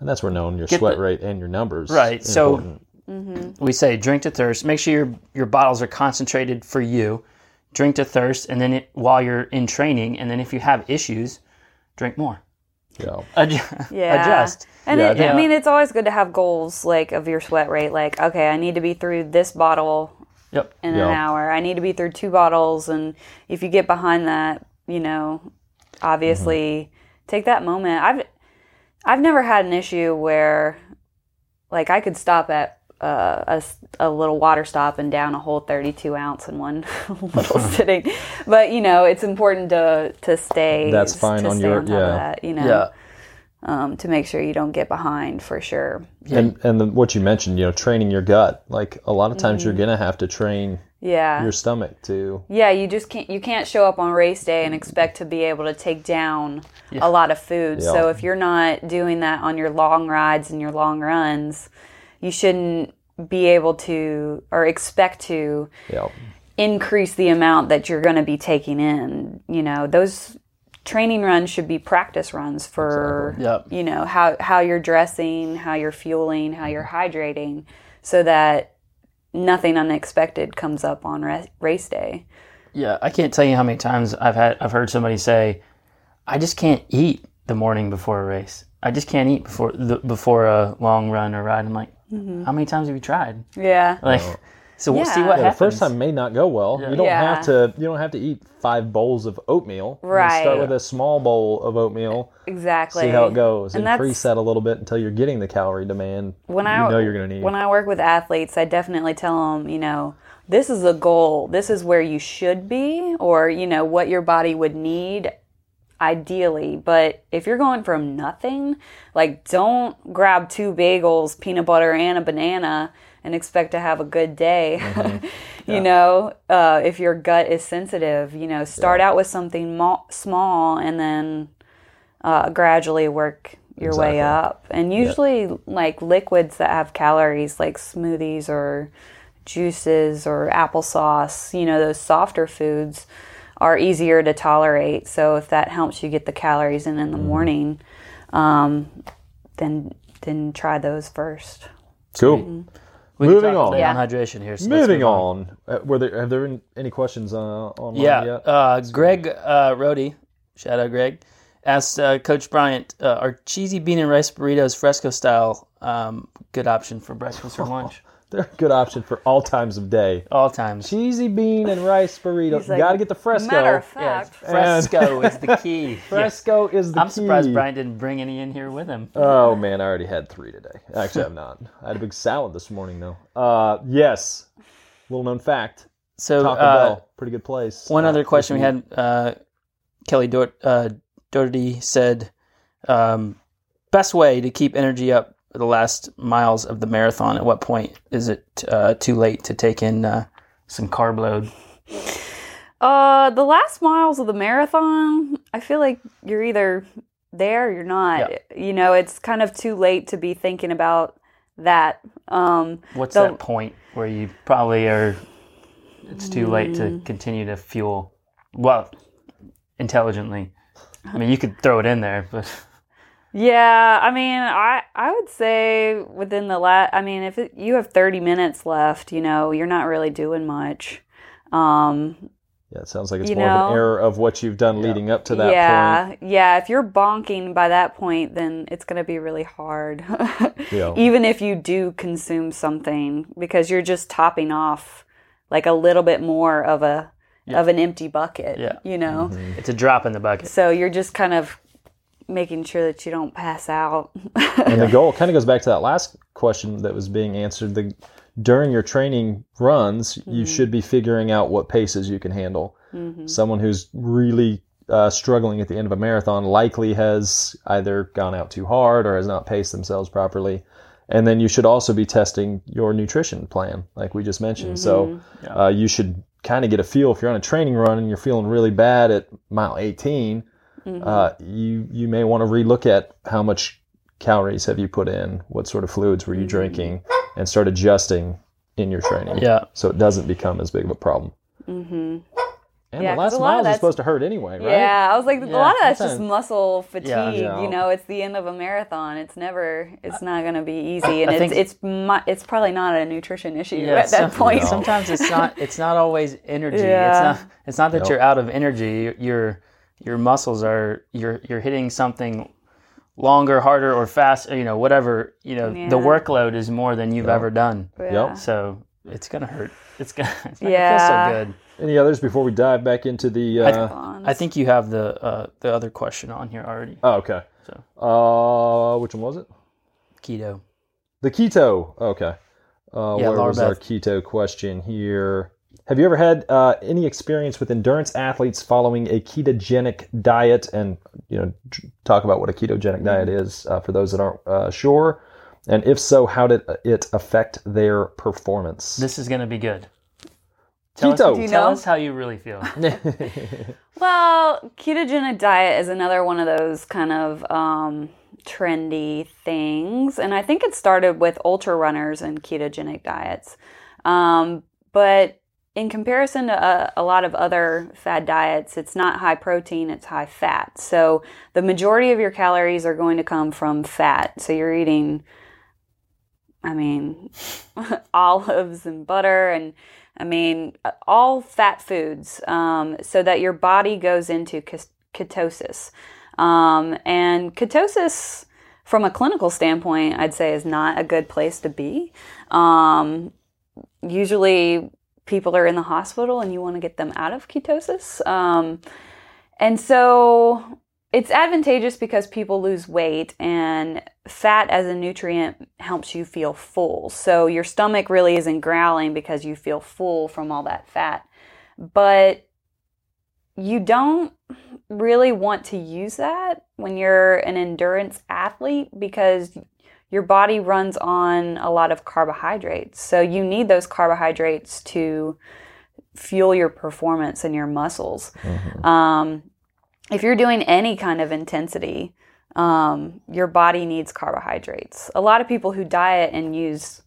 And that's where knowing your sweat the- rate and your numbers. Right, is so- important. Mm-hmm. we say drink to thirst. Make sure your your bottles are concentrated for you. Drink to thirst, and then it, while you're in training, and then if you have issues, drink more. yeah. Adjust. Yeah. adjust. And Yeah, it, think- I mean, it's always good to have goals like of your sweat rate. Like, okay, I need to be through this bottle Yep. in Yeah. an hour. I need to be through two bottles, and if you get behind that, you know, obviously take that moment. I've I've never had an issue where, like, I could stop at uh, a, s- a little water stop and down a whole 32 ounce in one (laughs) little (laughs) sitting. But you know, it's important to to stay. That's fine to on stay your- on top yeah. of that. You know, Yeah. Um, to make sure you don't get behind for sure. And and then what you mentioned, you know, training your gut. Like a lot of times Mm-hmm. you're gonna have to train Yeah. your stomach too Yeah, you just can't you can't show up on race day and expect to be able to take down a lot of food. Yeah. So if you're not doing that on your long rides and your long runs, you shouldn't be able to or expect to you know, increase the amount that you're going to be taking in. You know, those training runs should be practice runs for Yep. you know how how you're dressing, how you're fueling, how you're hydrating, so that nothing unexpected comes up on ra- race day. Yeah, I can't tell you how many times I've had I've heard somebody say, "I just can't eat the morning before a race. I just can't eat before the, before a long run or ride." I'm like, Mm-hmm. "How many times have you tried?" Yeah. Like, so we'll see what yeah, the happens. first time may not go well. You don't Yeah. have to you don't have to eat five bowls of oatmeal. Right. start with a small bowl of oatmeal. Exactly. See how it goes. And And, that's- preset a little bit until you're getting the calorie demand when you I know you're gonna need. when I work with athletes, I definitely tell them, you know, this is a goal. This is where you should be, or you know what your body would need, ideally. But if you're going from nothing, like don't grab two bagels, peanut butter, and a banana and expect to have a good day. (laughs) you know, uh, if your gut is sensitive, you know, start out with something mo- small and then uh, gradually work your way up. And usually, like liquids that have calories, like smoothies or juices or applesauce, you know, those softer foods are easier to tolerate. So if that helps you get the calories in in Mm-hmm. the morning, um, then then try those first. cool. We Moving on. Yeah. on hydration here. so Moving move on. Uh, were there have there been any questions uh, online Yeah, yet? uh, Greg uh, Rody, shout out Greg, asked uh, Coach Bryant, uh, "Are cheesy bean and rice burritos fresco style um, good option for breakfast or (laughs) lunch? They're a good option for all times of day. All times. Cheesy bean and rice burrito. He's like, Got to get the fresco. Matter of Yes, fact, fresco is the (laughs) key. Yes. Fresco is the I'm key. surprised Brian didn't bring any in here with him. Oh man, I already had three today. Actually, I'm not. I had a big salad this morning though. Uh, yes. Little known fact: So Taco uh, Bell, pretty good place. One Uh, other question we had, uh, Kelly Dort, uh, Doherty said, um, best way to keep energy up the last miles of the marathon. At what point is it uh, too late to take in uh, some carb load? Uh, the last miles of the marathon, I feel like you're either there or you're not. You know, it's kind of too late to be thinking about that. Um, What's The- that point where you probably are? It's too late Mm. to continue to fuel well intelligently. I mean, you could throw it in there, but yeah, I mean, I I would say within the last, I mean, if it, you have 30 minutes left, you know, you're not really doing much. Um, Yeah, it sounds like it's You more of an error of what you've done leading up to that yeah, point. yeah. If you're bonking by that point, then it's going to be really hard. (laughs) Yeah. Even if you do consume something, because you're just topping off like a little bit more of a of an empty bucket. Yeah. You know, Mm-hmm. it's a drop in the bucket. so you're just kind of making sure that you don't pass out. (laughs) And the goal kind of goes back to that last question that was being answered. The during your training runs, Mm-hmm. you should be figuring out what paces you can handle. Someone who's really uh, struggling at the end of a marathon likely has either gone out too hard or has not paced themselves properly. And then you should also be testing your nutrition plan, like we just mentioned. So uh, you should kind of get a feel if you're on a training run and you're feeling really bad at mile 18. Uh, you you may want to relook at how much calories have you put in, what sort of fluids were you drinking, and start adjusting in your training. Yeah. So it doesn't become as big of a problem. Mm-hmm. And Yeah, the 'cause last a lot of mile is supposed to hurt anyway, right? Yeah, I was like, a lot of that's just sometimes- muscle fatigue. Yeah. You know, it's the end of a marathon. It's never, it's not going to be easy, and I it's think- it's mu- it's probably not a nutrition issue Yeah, at that some- point. No. Sometimes it's not. It's not always energy. Yeah. It's not. It's not that Nope. you're out of energy. Your your muscles are. You're you're hitting something longer, harder, or faster. You know, whatever. You know, the workload is more than you've Yeah. ever done. Yeah. So it's gonna hurt. It's gonna. It's Yeah. gonna feel so good. Any others before we dive back into the? Uh, Bonds. I think you have the uh, the other question on here already. oh, okay. So. Uh, which one was it? Keto. The keto. Okay. Uh, Yeah, where Laura was our keto question here? Have you ever had uh, any experience with endurance athletes following a ketogenic diet? And you know, talk about what a ketogenic diet is uh, for those that aren't uh, sure. And if so, how did it affect their performance? This is gonna be good. Tell Keto. Us, Do you tell know? us how you really feel. (laughs) (laughs) Well, ketogenic diet is another one of those kind of um, trendy things, and I think it started with ultra runners and ketogenic diets. Um, but in comparison to a, a lot of other fad diets, it's not high protein; it's high fat. So the majority of your calories are going to come from fat. So you're eating, I mean, (laughs) olives and butter and I mean, all fat foods, um, so that your body goes into ketosis. Um, and ketosis, from a clinical standpoint, I'd say is not a good place to be. Um, usually, people are in the hospital and you want to get them out of ketosis. Um, and so it's advantageous because people lose weight and fat as a nutrient helps you feel full. So your stomach really isn't growling because you feel full from all that fat. But you don't really want to use that when you're an endurance athlete because your body runs on a lot of carbohydrates. So you need those carbohydrates to fuel your performance and your muscles. Um, if you're doing any kind of intensity, um, your body needs carbohydrates. A lot of people who diet and use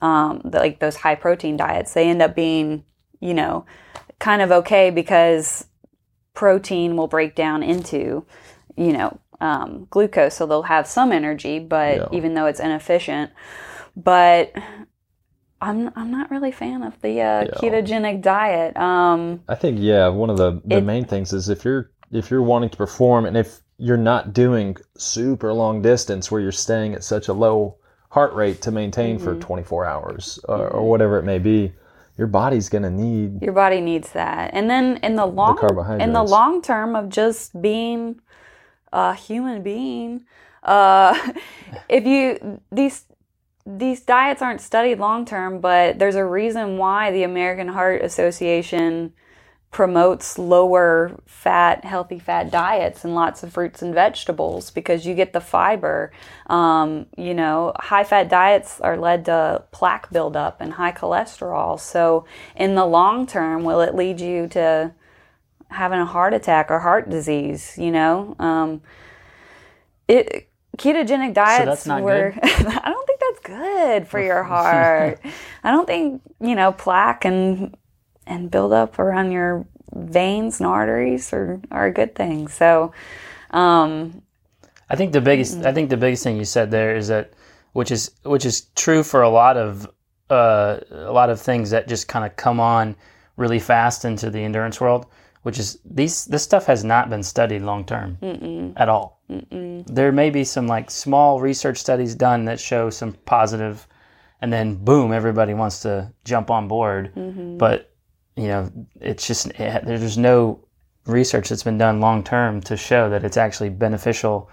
um, the, like those high protein diets, they end up being, you know, kind of okay because protein will break down into, you know, um, glucose, so they'll have some energy, but Yeah. even though it's inefficient, but I'm I'm not really a fan of the uh, ketogenic diet. Um, I think yeah, one of the, the It- main things is if you're if you're wanting to perform and if you're not doing super long distance where you're staying at such a low heart rate to maintain Mm-hmm. for 24 hours or, or whatever it may be, your body's going to need Your body needs that. And then in the long in the long term of just being a human being, uh, (laughs) if you these these diets aren't studied long term, but there's a reason why the American Heart Association promotes lower fat, healthy fat diets and lots of fruits and vegetables because you get the fiber. Um, you know, high fat diets are led to plaque buildup and high cholesterol. So, in the long term, will it lead you to having a heart attack or heart disease? You know, um, it ketogenic diets not were. (laughs) I don't think that's good for your (laughs) heart. I don't think you know plaque and and build up around your veins and arteries are, are a good thing. So, um, I think the biggest I think the biggest thing you said there is that which is which is true for a lot of uh, a lot of things that just kind of come on really fast into the endurance world, which is these this stuff has not been studied long term at all. There may be some like small research studies done that show some positive, and then boom, everybody wants to jump on board. Mm-hmm. But you know, it's just eh, it, there's no research that's been done long term to show that it's actually beneficial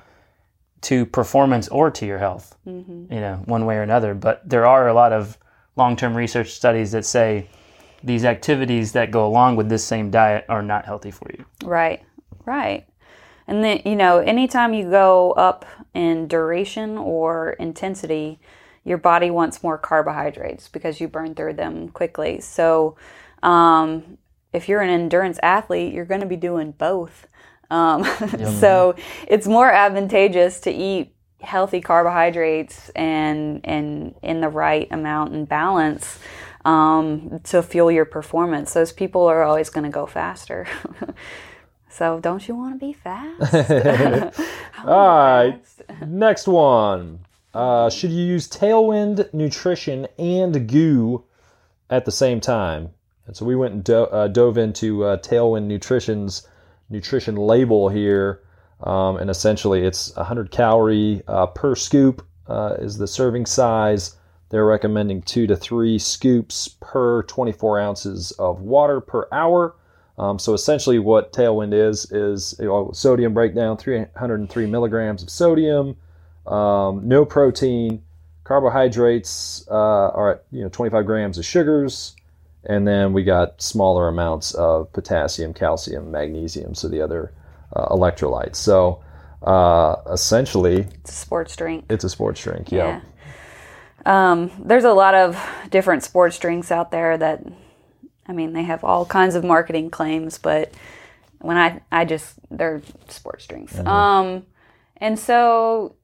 to performance or to your health, mm-hmm. you know, one way or another. But there are a lot of long term research studies that say these activities that go along with this same diet are not healthy for you. right, right. And then, you know, anytime you go up in duration or intensity, your body wants more carbohydrates because you burn through them quickly. So, um, if you're an endurance athlete, you're going to be doing both. Um, (laughs) so, it's more advantageous to eat healthy carbohydrates and and in the right amount and balance um, to fuel your performance. Those people are always going to go faster. (laughs) so don't you want to be fast? (laughs) (laughs) All right. Next one. Uh, should you use Tailwind Nutrition and Goo at the same time? And so we went and do- uh, dove into uh, Tailwind Nutrition's nutrition label here. Um, and essentially, it's 100 calorie uh, per scoop uh, is the serving size. They're recommending two to three scoops per 24 ounces of water per hour. Um, so essentially, what Tailwind is is you know, sodium breakdown: 303 milligrams of sodium, um, no protein, carbohydrates uh, are at you know 25 grams of sugars, and then we got smaller amounts of potassium, calcium, magnesium, so the other uh, electrolytes. So uh, essentially, it's a sports drink. It's a sports drink. Yeah. yeah. Um, there's a lot of different sports drinks out there that, I mean, they have all kinds of marketing claims, but when I, I just, they're sports drinks. Mm-hmm. Um, and so,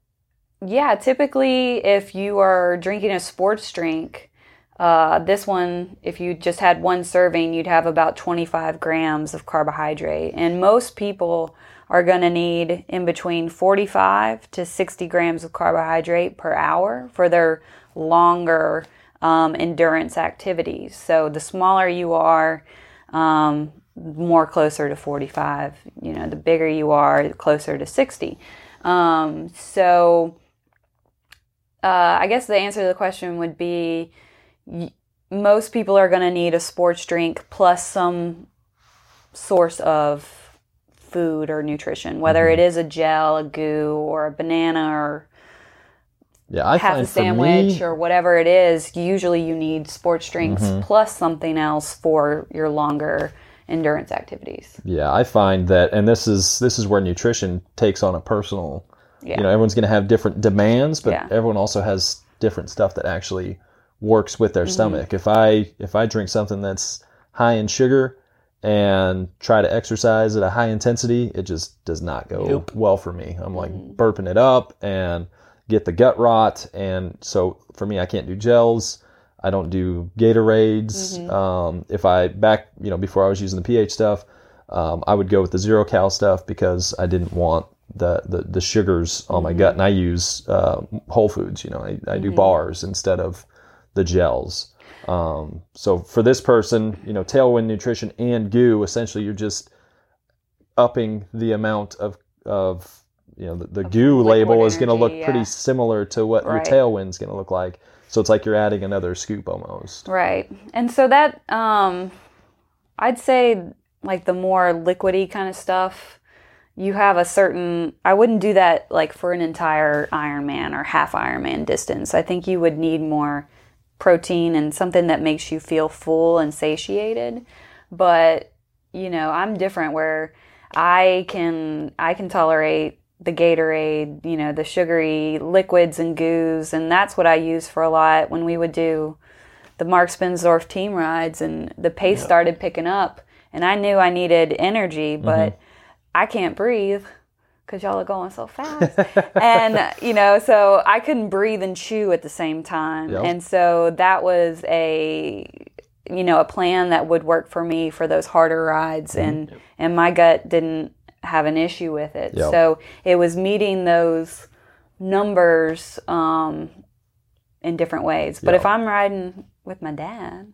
yeah, typically if you are drinking a sports drink, uh, this one, if you just had one serving, you'd have about 25 grams of carbohydrate. And most people are going to need in between 45 to 60 grams of carbohydrate per hour for their longer um, endurance activities. So the smaller you are, um, more closer to 45. You know, the bigger you are, closer to 60. Um, so uh, I guess the answer to the question would be y- most people are going to need a sports drink plus some source of food or nutrition, whether mm-hmm. it is a gel, a goo, or a banana, or yeah, I half a sandwich me, or whatever it is. Usually, you need sports drinks mm-hmm. plus something else for your longer endurance activities. Yeah, I find that, and this is this is where nutrition takes on a personal. Yeah. You know, everyone's going to have different demands, but yeah. everyone also has different stuff that actually works with their mm-hmm. stomach. If I if I drink something that's high in sugar and try to exercise at a high intensity, it just does not go yep. well for me. I'm like mm-hmm. burping it up and get the gut rot. And so for me, I can't do gels. I don't do Gatorades. Mm-hmm. Um, if I back, you know, before I was using the pH stuff, um, I would go with the zero cal stuff because I didn't want the the, the sugars on mm-hmm. my gut, and I use uh, Whole Foods. You know, I, I do mm-hmm. bars instead of the gels. Um, so for this person, you know, Tailwind Nutrition and Goo, essentially, you're just upping the amount of of you know the, the goo label is going to look yeah. pretty similar to what right. your tailwind's going to look like. So it's like you're adding another scoop almost. Right. And so that um i'd say like the more liquidy kind of stuff you have a certain i wouldn't do that like for an entire ironman or half ironman distance. I think you would need more protein and something that makes you feel full and satiated. But you know i'm different where i can i can tolerate the Gatorade, you know, the sugary liquids and goos, and that's what I use for a lot when we would do the Mark Spensdorf team rides, and the pace started picking up, and I knew I needed energy, mm-hmm. but mm-hmm. I can't breathe because y'all are going so fast, (laughs) and you know, so I couldn't breathe and chew at the same time, yep. and so that was a you know a plan that would work for me for those harder rides, mm-hmm. and yep. and my gut didn't have an issue with it. Yep. So it was meeting those numbers um, in different ways. But yep. if I'm riding with my dad,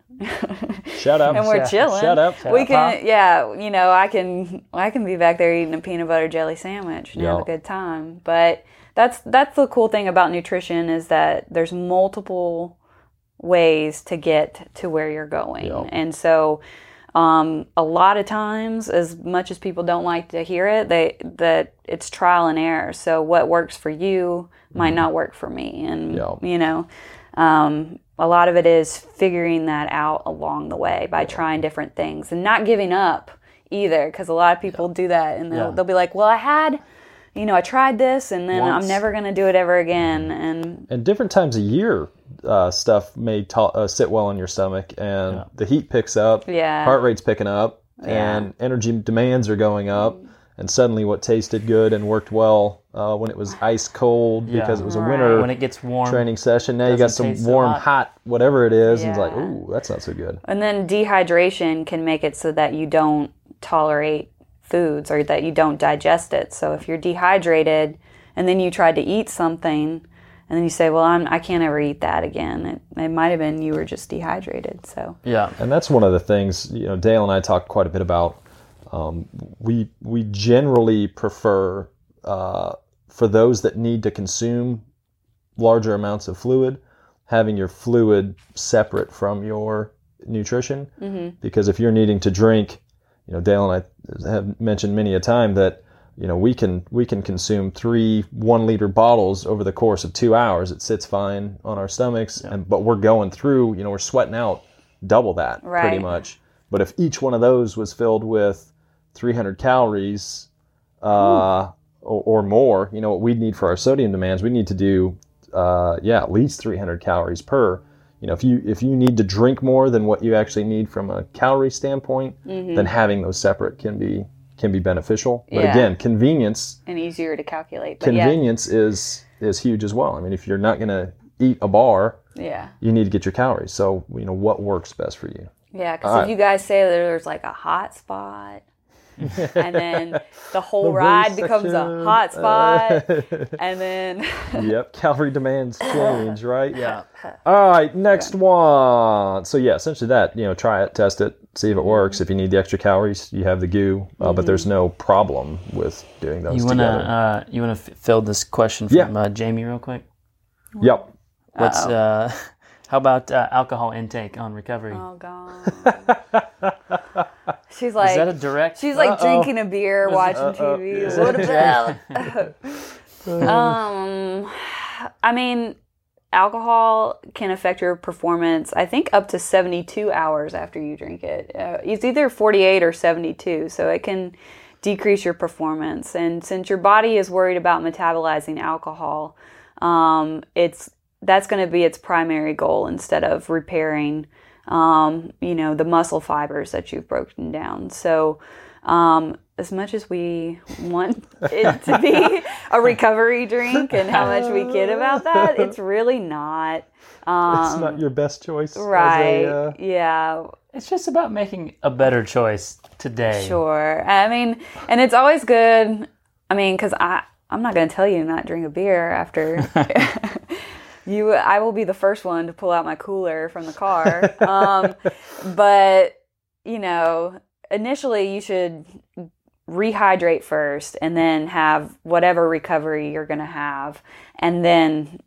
shut up, (laughs) and we're chilling, shut up, shut we up, can, huh? yeah, you know, I can, I can be back there eating a peanut butter jelly sandwich and yep. have a good time. But that's that's the cool thing about nutrition is that there's multiple ways to get to where you're going, and so um, a lot of times, as much as people don't like to hear it, they that it's trial and error. So what works for you might mm-hmm. not work for me, and yeah. you know, um, a lot of it is figuring that out along the way by yeah. trying different things and not giving up either. Because a lot of people yeah. do that, and they'll, they'll be like, "Well, I had." You know, I tried this and then Once. I'm never going to do it ever again. And and different times a year uh, stuff may ta- uh, sit well in your stomach and the heat picks up Yeah. heart rate's picking up and energy demands are going up and suddenly what tasted good and worked well uh, when it was ice cold because it was a winter when it gets warm. training session now you got some taste so warm hot. hot. whatever it is and it's like Yeah. ooh that's not so good And then dehydration can make it so that you don't tolerate foods or that you don't digest it. So if you're dehydrated and then you tried to eat something and then you say, "Well, I'm I can't ever eat that again." It, it might have been you were just dehydrated. So Yeah. and that's one of the things you know Dale and I talk quite a bit about. Um, we we generally prefer uh, for those that need to consume larger amounts of fluid, having your fluid separate from your nutrition. Because if you're needing to drink, you know Dale and I have mentioned many a time that you know we can we can consume three one liter bottles over the course of two hours. It sits fine on our stomachs, and but we're going through. You know we're sweating out double that pretty much. But if each one of those was filled with 300 calories uh, or, or more, you know what we'd need for our sodium demands, we need to do uh, yeah at least 300 calories per. You know if you if you need to drink more than what you actually need from a calorie standpoint, mm-hmm. then having those separate can be can be beneficial. But Yeah. again, convenience and easier to calculate. But yeah, convenience is is huge as well. I mean, if you're not going to eat a bar, yeah, you need to get your calories. So you know what works best for you. yeah. Because if right. you guys say that there's like a hot spot. (laughs) and then the whole The ride race becomes a section. hot spot, (laughs) and then (laughs) yep, calorie demands change, right? Yeah. All right, next one. So yeah, essentially that. You know, try it, test it, see if it works. If you need the extra calories, you have the goo, uh, but there's no problem with doing those You wanna together. uh, you wanna f- fill this question from Yeah. uh, Jamie real quick? yep. What's uh, how about uh, alcohol intake on recovery? oh god, she's like Is that a direct? She's like Uh-oh. drinking a beer, watching uh-oh. TV. Is What about? (laughs) (laughs) um, I mean, alcohol can affect your performance. I think up to seventy-two hours after you drink it. Uh, it's either forty-eight or seventy-two, so it can decrease your performance. And since your body is worried about metabolizing alcohol, um, it's that's going to be its primary goal instead of repairing um, you know, the muscle fibers that you've broken down. So, um, as much as we want (laughs) it to be a recovery drink and how much we kid about that, it's really not. Um, It's not your best choice. as a, right. uh, yeah. It's just about making a better choice today. Sure. I mean, and it's always good. I mean, because I I'm not going to tell you to not drink a beer after. (laughs) You, I will be the first one to pull out my cooler from the car. Um, (laughs) but you know, initially you should rehydrate first, and then have whatever recovery you're going to have, and then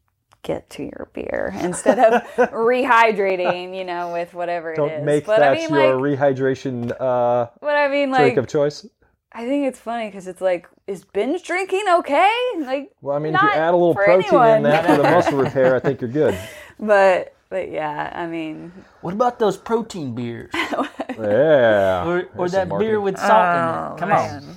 get to your beer (laughs) instead of rehydrating. You know, with whatever it Don't is. make but that I mean, your like, rehydration uh, but I mean, like, drink of choice. I think it's funny because it's like, is binge drinking okay? Like, Well, I mean, not if you add a little protein anyone. in that for the muscle (laughs) repair, I think you're good. but but yeah, I mean, What about those protein beers (laughs) Yeah. or, or that some beer with salt in it? Come on.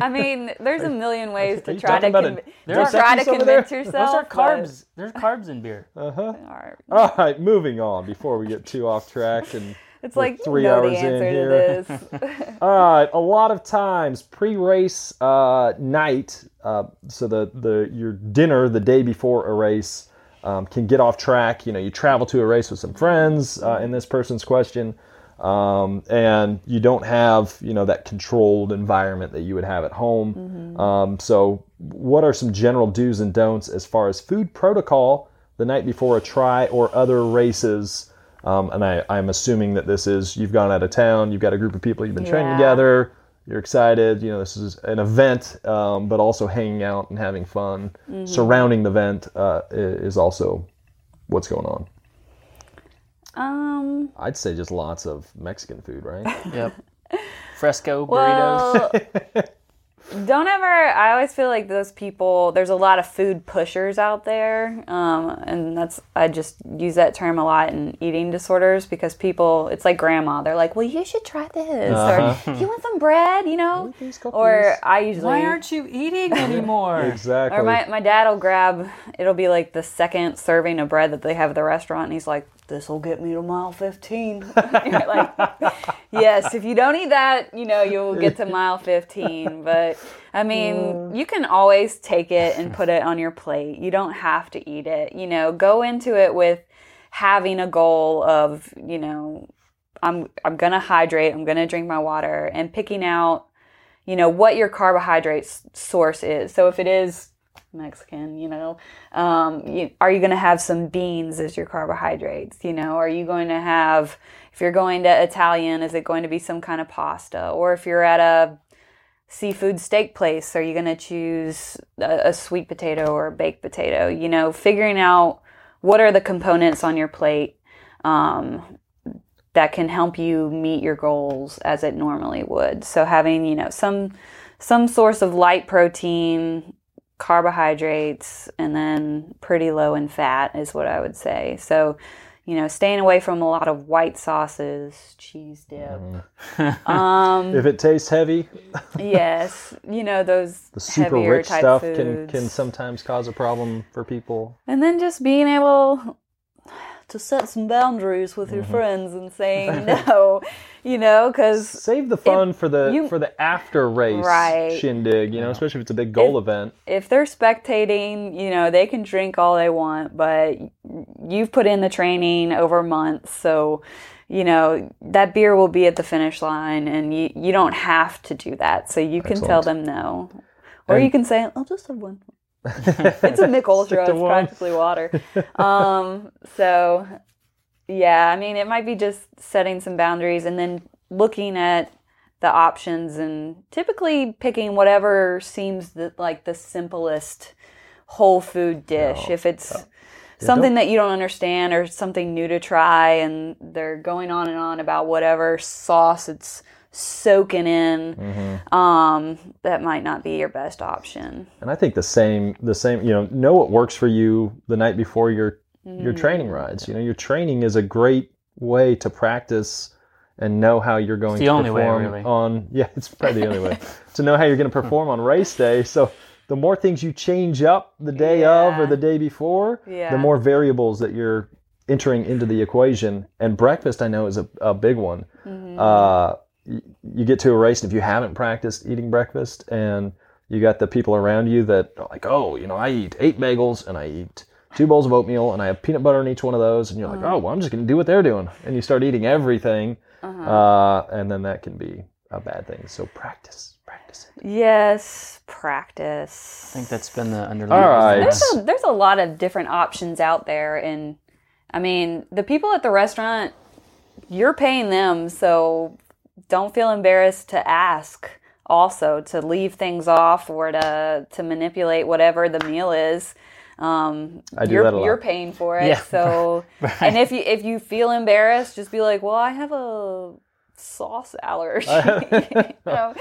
I mean, there's a million ways to try to, talking conv- a- there to try to Pepsi's over there? convince Those yourself. are carbs. There's carbs in beer. Uh-huh. Alright. All right, moving on before we get too off track and It's we're like you three know hours the in answer here. to this. (laughs) All right, a lot of times pre-race uh, night, uh, so the the your dinner the day before a race um, can get off track. You know, you travel to a race with some friends. Uh, in this person's question, um, and you don't have you know that controlled environment that you would have at home. Um, so, what are some general do's and don'ts as far as food protocol the night before a try or other races? Um, and I, I'm assuming that this is you've gone out of town, you've got a group of people you've been training Yeah. together, you're excited. You know, this is an event, um, but also hanging out and having fun surrounding the event uh, is also what's going on. um. I'd say just lots of Mexican food, right? (laughs) Yep. Fresco burritos. Well, (laughs) don't ever. I always feel like those people. There's a lot of food pushers out there, um, and that's I just use that term a lot in eating disorders because people. It's like grandma. They're like, "Well, you should try this," Uh-huh. or "You want some bread?" You know. Or I usually. Why aren't you eating (laughs) anymore? exactly. Or my, my dad will grab, it'll be like the second serving of bread that they have at the restaurant, and he's like, this will get me to mile 15. (laughs) You're like, yes, if you don't eat that, you know, you'll get to mile 15. But I mean, you can always take it and put it on your plate. You don't have to eat it. You know, go into it with having a goal of, you know, I'm I'm gonna hydrate, I'm gonna drink my water, and picking out, you know, what your carbohydrate source is. So if it is Mexican, you know, um, you, are you going to have some beans as your carbohydrates? You know, are you going to have, if you're going to Italian, is it going to be some kind of pasta? Or if you're at a seafood steak place, are you going to choose a, a sweet potato or a baked potato? You know, figuring out what are the components on your plate um, that can help you meet your goals as it normally would. So having, you know, some some source of light protein, carbohydrates, and then pretty low in fat is what I would say. So, you know, staying away from a lot of white sauces, cheese dip. (laughs) Um, if it tastes heavy, yes, you know those (laughs) the super heavier rich stuff foods. can can sometimes cause a problem for people. And then just being able to set some boundaries with Mm-hmm. your friends and saying (laughs) no, you know, because Save the fun for the you- for the after race Right. shindig, you know, especially if it's a big goal event. if they're spectating, you know, they can drink all they want, but you've put in the training over months, so you know that beer will be at the finish line, and you you don't have to do that. So you can tell them no, or And- you can say, "I'll just have one." (laughs) it's a Mich Ultra. It's practically water. Um, so yeah, I mean, it might be just setting some boundaries and then looking at the options and typically picking whatever seems the, like the simplest whole food dish. if it's something that you don't understand or something new to try, and they're going on and on about whatever sauce it's soaking in, um, that might not be your best option. And I think the same the same, you know, know what works for you the night before your your training Mm. rides. You know, your training is a great way to practice and know how you're going the to only way, perform really. on (laughs) yeah, it's probably the only way (laughs) to know how you're going to perform on race day. So the more things you change up the day of or the day before, Yeah. the more variables that you're entering into the equation. And breakfast, I know, is a, a big one. Mm-hmm. Uh, y- you get to a race, and if you haven't practiced eating breakfast, and you got the people around you that are like, oh, you know, I eat eight bagels and I eat two bowls of oatmeal and I have peanut butter in each one of those, and you're like, oh, well, I'm just going to do what they're doing, and you start eating everything, uh and then that can be a bad thing. So practice, practice it. Yes, practice. I think that's been the underlying. All right. there's a, there's a lot of different options out there and i mean the people at the restaurant you're paying them so don't feel embarrassed to ask also to leave things off or to to manipulate whatever the meal is um, I do you're, that a lot. you're paying for it Yeah. so (laughs) and if you if you feel embarrassed just be like well i have a sauce allergy (laughs) (laughs) you know,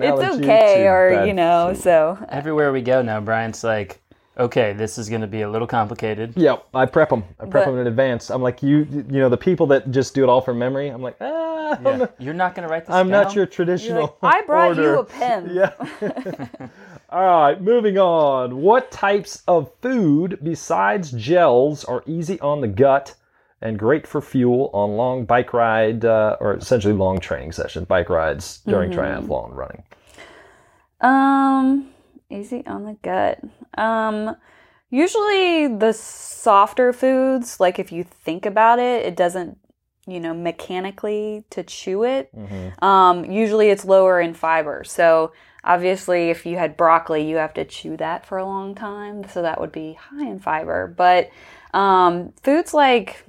it's okay or you know so Everywhere we go now, Brian's like, okay, this is going to be a little complicated. Yep, I prep them. I prep But- them in advance. I'm like you, you know, the people that just do it all from memory. I'm like, ah, I'm Yeah. not- You're not going to write this I'm not down? your You're traditional. like, I brought you a pen. (laughs) Yeah. (laughs) All right, moving on. What types of food besides gels are easy on the gut and great for fuel on long bike ride uh, or essentially long training sessions, bike rides during triathlon running? Um, easy on the gut. Um, usually the softer foods, like if you think about it, it doesn't, you know, mechanically to chew it. Um, usually it's lower in fiber. So obviously, if you had broccoli, you have to chew that for a long time. So that would be high in fiber. But um, foods like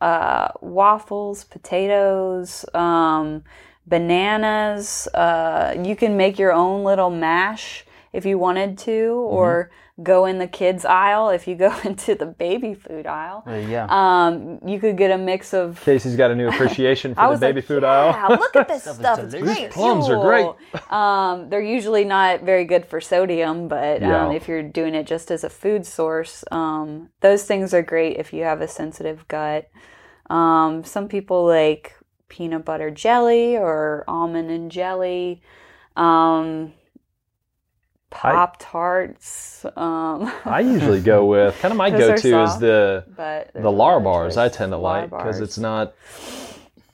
uh, waffles, potatoes, um, bananas. Uh, you can make your own little mash if you wanted to, or go in the kids aisle if you go (laughs) into the baby food aisle. Uh, yeah. Um, you could get a mix of. Casey's got a new (laughs) appreciation for I the baby like, food yeah, aisle. look at (laughs) this Stuff is stuff. It's delicious. great. plums are fuel." Um, they're usually not very good for sodium, but Yeah. um, if you're doing it just as a food source, um, those things are great if you have a sensitive gut. Um, some people like peanut butter jelly or almond and jelly. Um, Pop tarts. Um, (laughs) I usually go with kind of my go-to is the the Larabars. I tend to like because it's not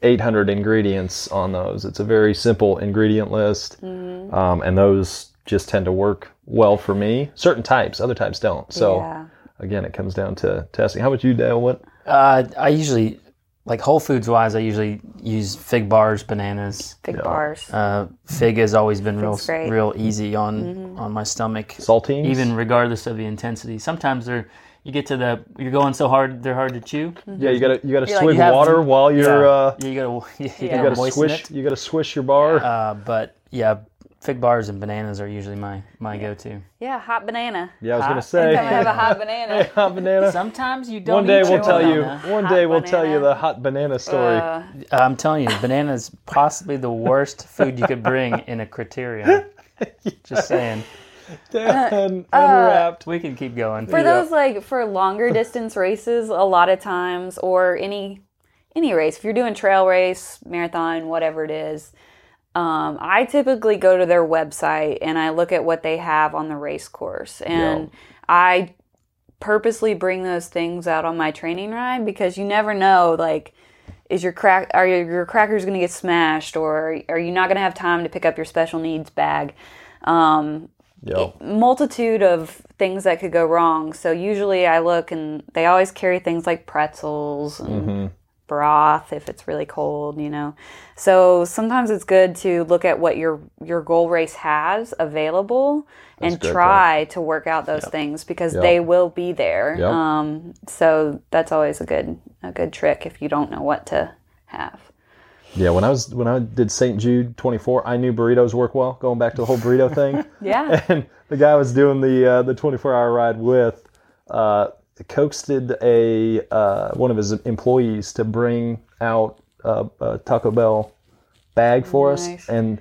800 ingredients on those. It's a very simple ingredient list, Mm-hmm. um, and those just tend to work well for me. Certain types, other types don't. So yeah. again, it comes down to testing. How about you, Dale? What? Uh, I usually, like Whole Foods wise, I usually use fig bars, bananas. Big bars. Uh, fig has always been real, Fig's great. real easy on on my stomach, Saltines? even regardless of the intensity. Sometimes they're you get to the you're going so hard they're hard to chew. Yeah, you gotta you gotta You're like- swig You have- water while you're yeah. uh, you gotta (laughs) you, Yeah. gotta, you gotta moisten swish it. you gotta swish your bar. Uh, but yeah, fig bars and bananas are usually my my go-to. Yeah, hot banana. yeah, I was hot- gonna say Anytime I have a hot (laughs) banana. hot banana. Sometimes you don't. One day eat we'll your tell you. One Hot day we'll tell you the hot banana story. Uh, I'm telling you, banana is possibly the worst food you could bring in a criterium. (laughs) Just saying. Dan, unwrapped. We can keep going. for those like for longer distance races, a lot of times, or any any race, if you're doing trail race, marathon, whatever it is, um, I typically go to their website and I look at what they have on the race course, and I purposely bring those things out on my training ride because you never know like is your crack are your, your crackers going to get smashed or are you not going to have time to pick up your special needs bag um, Yo. multitude of things that could go wrong. So usually I look and they always carry things like pretzels and broth if it's really cold, you know. So sometimes it's good to look at what your your goal race has available and a great try to work out those things because Yep. they will be there. Yep. Um, so that's always a good a good trick if you don't know what to have. Yeah, when I was when I did St. Jude 24, I knew burritos work well. Going back to the whole burrito thing, (laughs) Yeah. and the guy I was doing the uh, the 24 hour ride with uh, coaxed a uh, one of his employees to bring out a, a Taco Bell bag for Nice. us and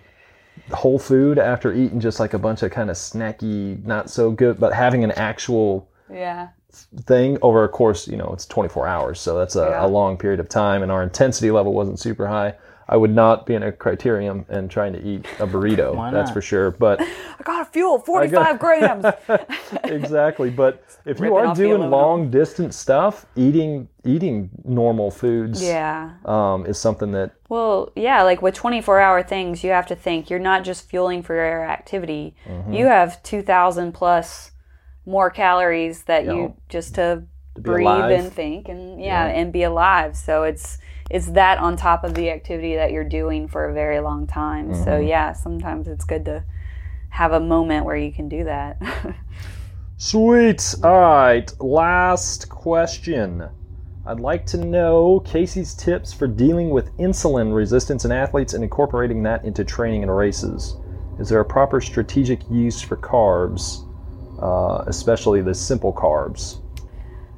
whole food after eating just like a bunch of kind of snacky, not so good, but having an actual yeah. thing over a course, you know, it's 24 hours, so that's a, Yeah. a long period of time, and our intensity level wasn't super high. I would not be in a criterium and trying to eat a burrito, that's for sure. But (laughs) I got a fuel, 45 grams. (laughs) exactly, but if you are doing long distance stuff, eating eating normal foods yeah. um, is something that Well, yeah, like with 24 hour things, you have to think you're not just fueling for your activity. Mm-hmm. You have 2,000 plus more calories that Yeah. you just to, be breathe alive. and think and yeah, and be alive. So it's it's that on top of the activity that you're doing for a very long time. So Mm-hmm. yeah, sometimes it's good to have a moment where you can do that. (laughs) Sweet. All right. Last question. I'd like to know Casey's tips for dealing with insulin resistance in athletes and incorporating that into training and races. Is there a proper strategic use for carbs, uh, especially the simple carbs?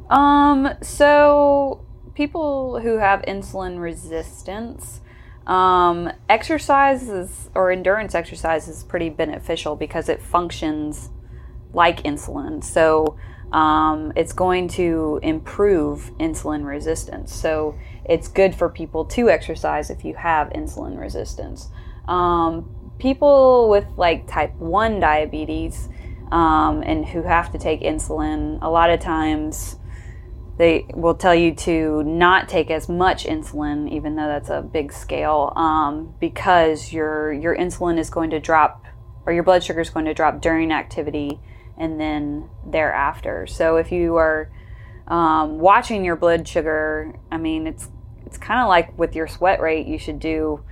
Um, so people who have insulin resistance, um, exercise is, or endurance exercise is pretty beneficial because it functions like insulin. So um, it's going to improve insulin resistance. So it's good for people to exercise if you have insulin resistance. Um, people with like type 1 diabetes um, and who have to take insulin, a lot of times they will tell you to not take as much insulin, even though that's a big scale, um, because your your insulin is going to drop, or your blood sugar is going to drop during activity and then thereafter. So if you are um, watching your blood sugar, I mean, it's it's kind of like with your sweat rate. You should do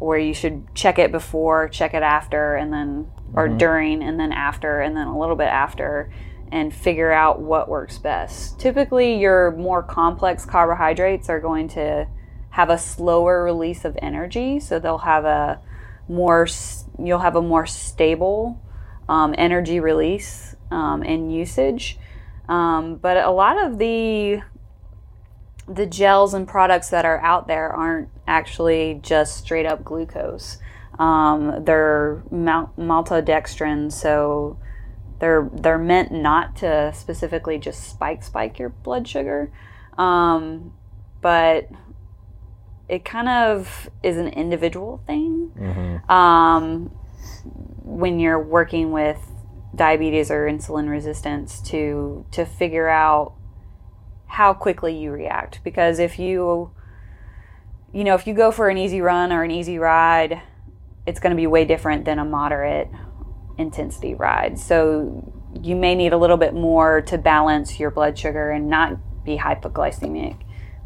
where you should check it before, check it after, and then or during, and then after, and then a little bit after and figure out what works best. Typically, your more complex carbohydrates are going to have a slower release of energy, so they'll have a more you'll have a more stable um, energy release um, and usage. Um, but a lot of the the gels and products that are out there aren't actually just straight up glucose. Um, they're mal- maltodextrin, so they're they're meant not to specifically just spike spike your blood sugar, um, but it kind of is an individual thing. Um, when you're working with diabetes or insulin resistance to to figure out how quickly you react because if you you know if you go for an easy run or an easy ride it's going to be way different than a moderate intensity ride. So you may need a little bit more to balance your blood sugar and not be hypoglycemic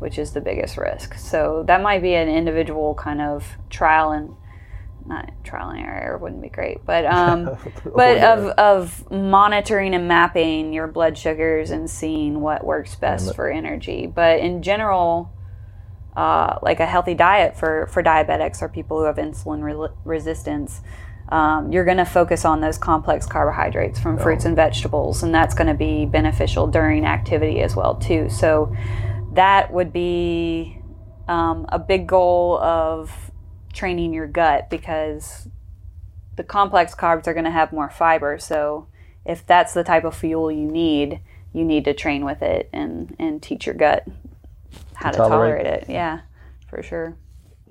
which is the biggest risk. So that might be an individual kind of trial and not trial and error wouldn't be great but um (laughs) but of of monitoring and mapping your blood sugars and seeing what works best for energy. But in general uh, like a healthy diet for for diabetics or people who have insulin re- resistance um, you're going to focus on those complex carbohydrates from fruits and vegetables and that's going to be beneficial during activity as well too so that would be um, a big goal of training your gut because the complex carbs are going to have more fiber. So if that's the type of fuel you need, you need to train with it and and teach your gut how to, tolerate. tolerate it. Yeah, for sure.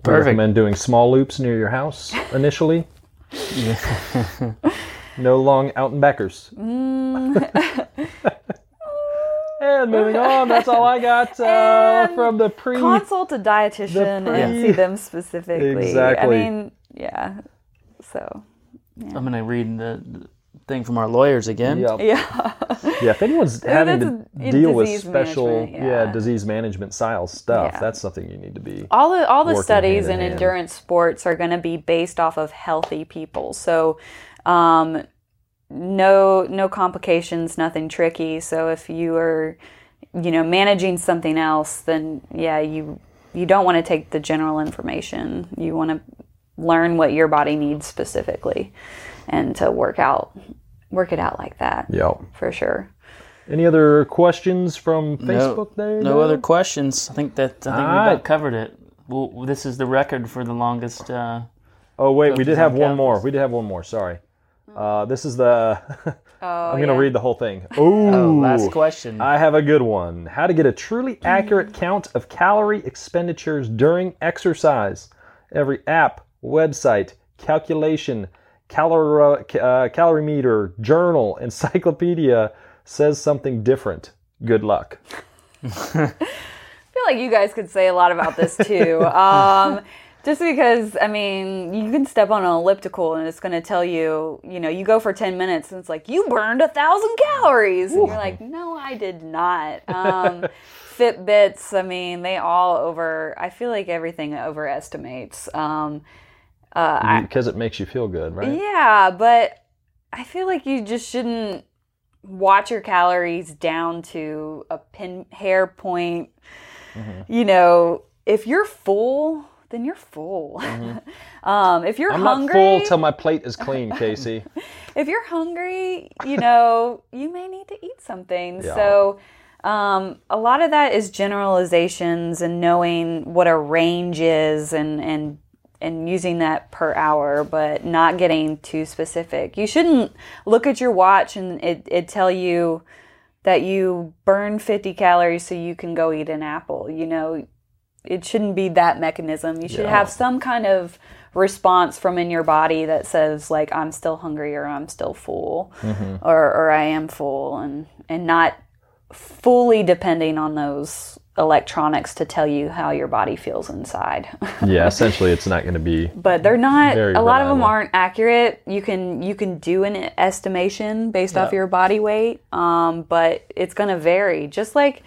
I recommend doing small loops near your house initially. (laughs) no long out and backers. (laughs) and moving on, that's all I got uh, from the pre. Consult a dietitian The and see them specifically. Exactly. I mean, yeah. So I'm going to read the, the thing from our lawyers again. yeah. yeah, (laughs) yeah, if anyone's having to deal with special, yeah. yeah. disease management style stuff, Yeah. that's something you need to be. all the all the studies in in hand. endurance sports are going to be based off of healthy people. So, um, no no complications, nothing tricky. So if you are, you know, managing something else, then yeah, you you don't want to take the general information. You want to learn what your body needs specifically, and to work out work it out like that Yeah. for sure. Any other questions from Facebook there? No Doug? other questions. I think that I think we Alright. about covered it. Well, this is the record for the longest. Uh, Oh wait, we did have one more. We did have one more. Sorry. Uh, this is the. Oh, (laughs) I'm gonna yeah. read the whole thing. (laughs) Ooh. oh, last question. I have a good one. How to get a truly accurate count of calorie expenditures during exercise. Every app, website, calculation, calorie, uh, calorie meter, journal, encyclopedia says something different. Good luck. (laughs) I feel like you guys could say a lot about this too. (laughs) um, just because, I mean, you can step on an elliptical and it's going to tell you, you know, you go for 10 minutes and it's like, you burned a thousand calories. And you're like, no, I did not. Um, (laughs) Fitbits, I mean, they all over, I feel like everything overestimates. Um, because it makes you feel good, right? yeah, but I feel like you just shouldn't watch your calories down to a pin hair point. You know, if you're full, then you're full. (laughs) um, if you're I'm hungry, not full till my plate is clean, (laughs) Casey. if you're hungry, you know, you may need to eat something. Yeah. So, um, a lot of that is generalizations and knowing what a range is and, and, and using that per hour, but not getting too specific. You shouldn't look at your watch and it, it tell you that you burn 50 calories so you can go eat an apple. You know, it shouldn't be that mechanism. You should Yeah. have some kind of response from in your body that says like I'm still hungry or I'm still full mm-hmm. or or I am full and and not fully depending on those electronics to tell you how your body feels inside. (laughs) yeah, essentially, it's not going to be. but they're not a lot of them aren't accurate you can you can do an estimation based off your body weight um, but it's going to vary just like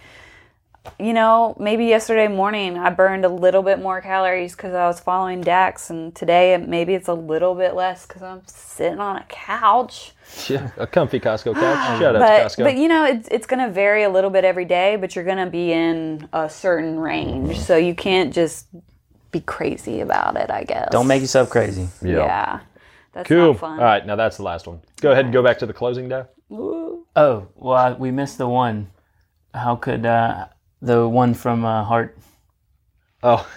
you know maybe yesterday morning i burned a little bit more calories because i was following dax and today maybe it's a little bit less because i'm sitting on a couch Yeah, a comfy Costco couch. (sighs) Shout out but to Costco. but you know it's it's going to vary a little bit every day but you're going to be in a certain range so you can't just be crazy about it i guess Don't make yourself crazy. yeah. yeah. That's Cool. not fun. All right, now that's the last one. Go ahead and go back to the closing dough. Oh, well, I- we missed the one. How could uh, the one from uh, Hart? Oh, (laughs)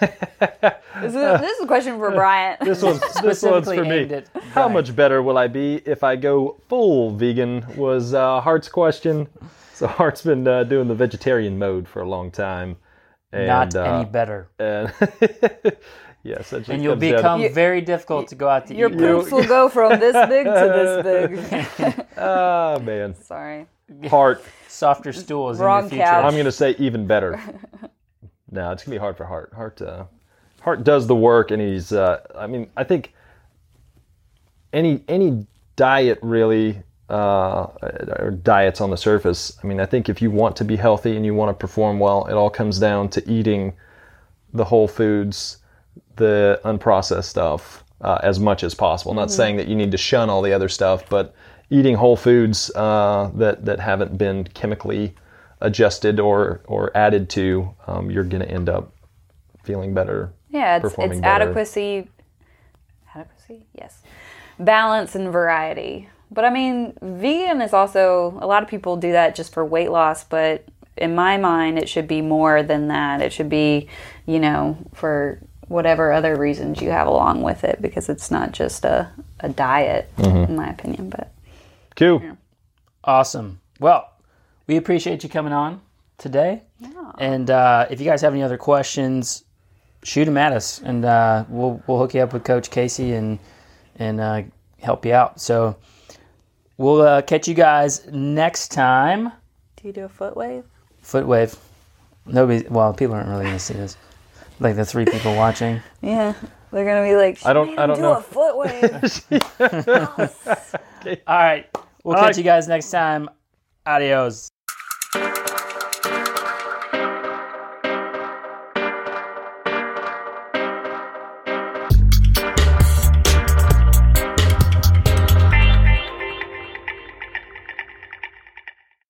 This is, this is a question for Bryant. (laughs) this one's this one's for me. at How Brian. much better will I be if I go full vegan? Was uh, Hart's question. So Hart's been uh, doing the vegetarian mode for a long time. And, Not uh, any better. And (laughs) yes, that just And you'll comes down to- become You- very difficult to go out to Your eat. Your poops will go from this big to this big. Ah man, Sorry. (laughs) Hart. Softer stools Wrong in the future. couch. I'm gonna say even better. (laughs) no, it's gonna be hard for Hart. Hart, uh, Hart does the work, and he's. Uh, I mean, I think any any diet really, uh, or diets on the surface. I mean, I think if you want to be healthy and you want to perform well, it all comes down to eating the whole foods, the unprocessed stuff, uh, as much as possible. Not saying that you need to shun all the other stuff, but eating whole foods uh, that that haven't been chemically adjusted or or added to, um, you're going to end up feeling better. Yeah, it's, it's better. adequacy. Adequacy? Yes. Balance and variety. But I mean, vegan is also, a lot of people do that just for weight loss, but in my mind, it should be more than that. It should be, you know, for whatever other reasons you have along with it because it's not just a, a diet, Mm-hmm. in my opinion. But Cool. Awesome. Well, we appreciate you coming on today. And uh, if you guys have any other questions, shoot them at us, and uh, we'll we'll hook you up with Coach Casey and and uh, help you out. So we'll uh, catch you guys next time. do you do a foot wave? Foot wave. Nobody. Well, people aren't really gonna see this. Like the three people watching. Yeah. They're going to be like, I don't- "Made I him don't do know a foot wave. (laughs) All right. We'll All catch right. you guys next time. Adios.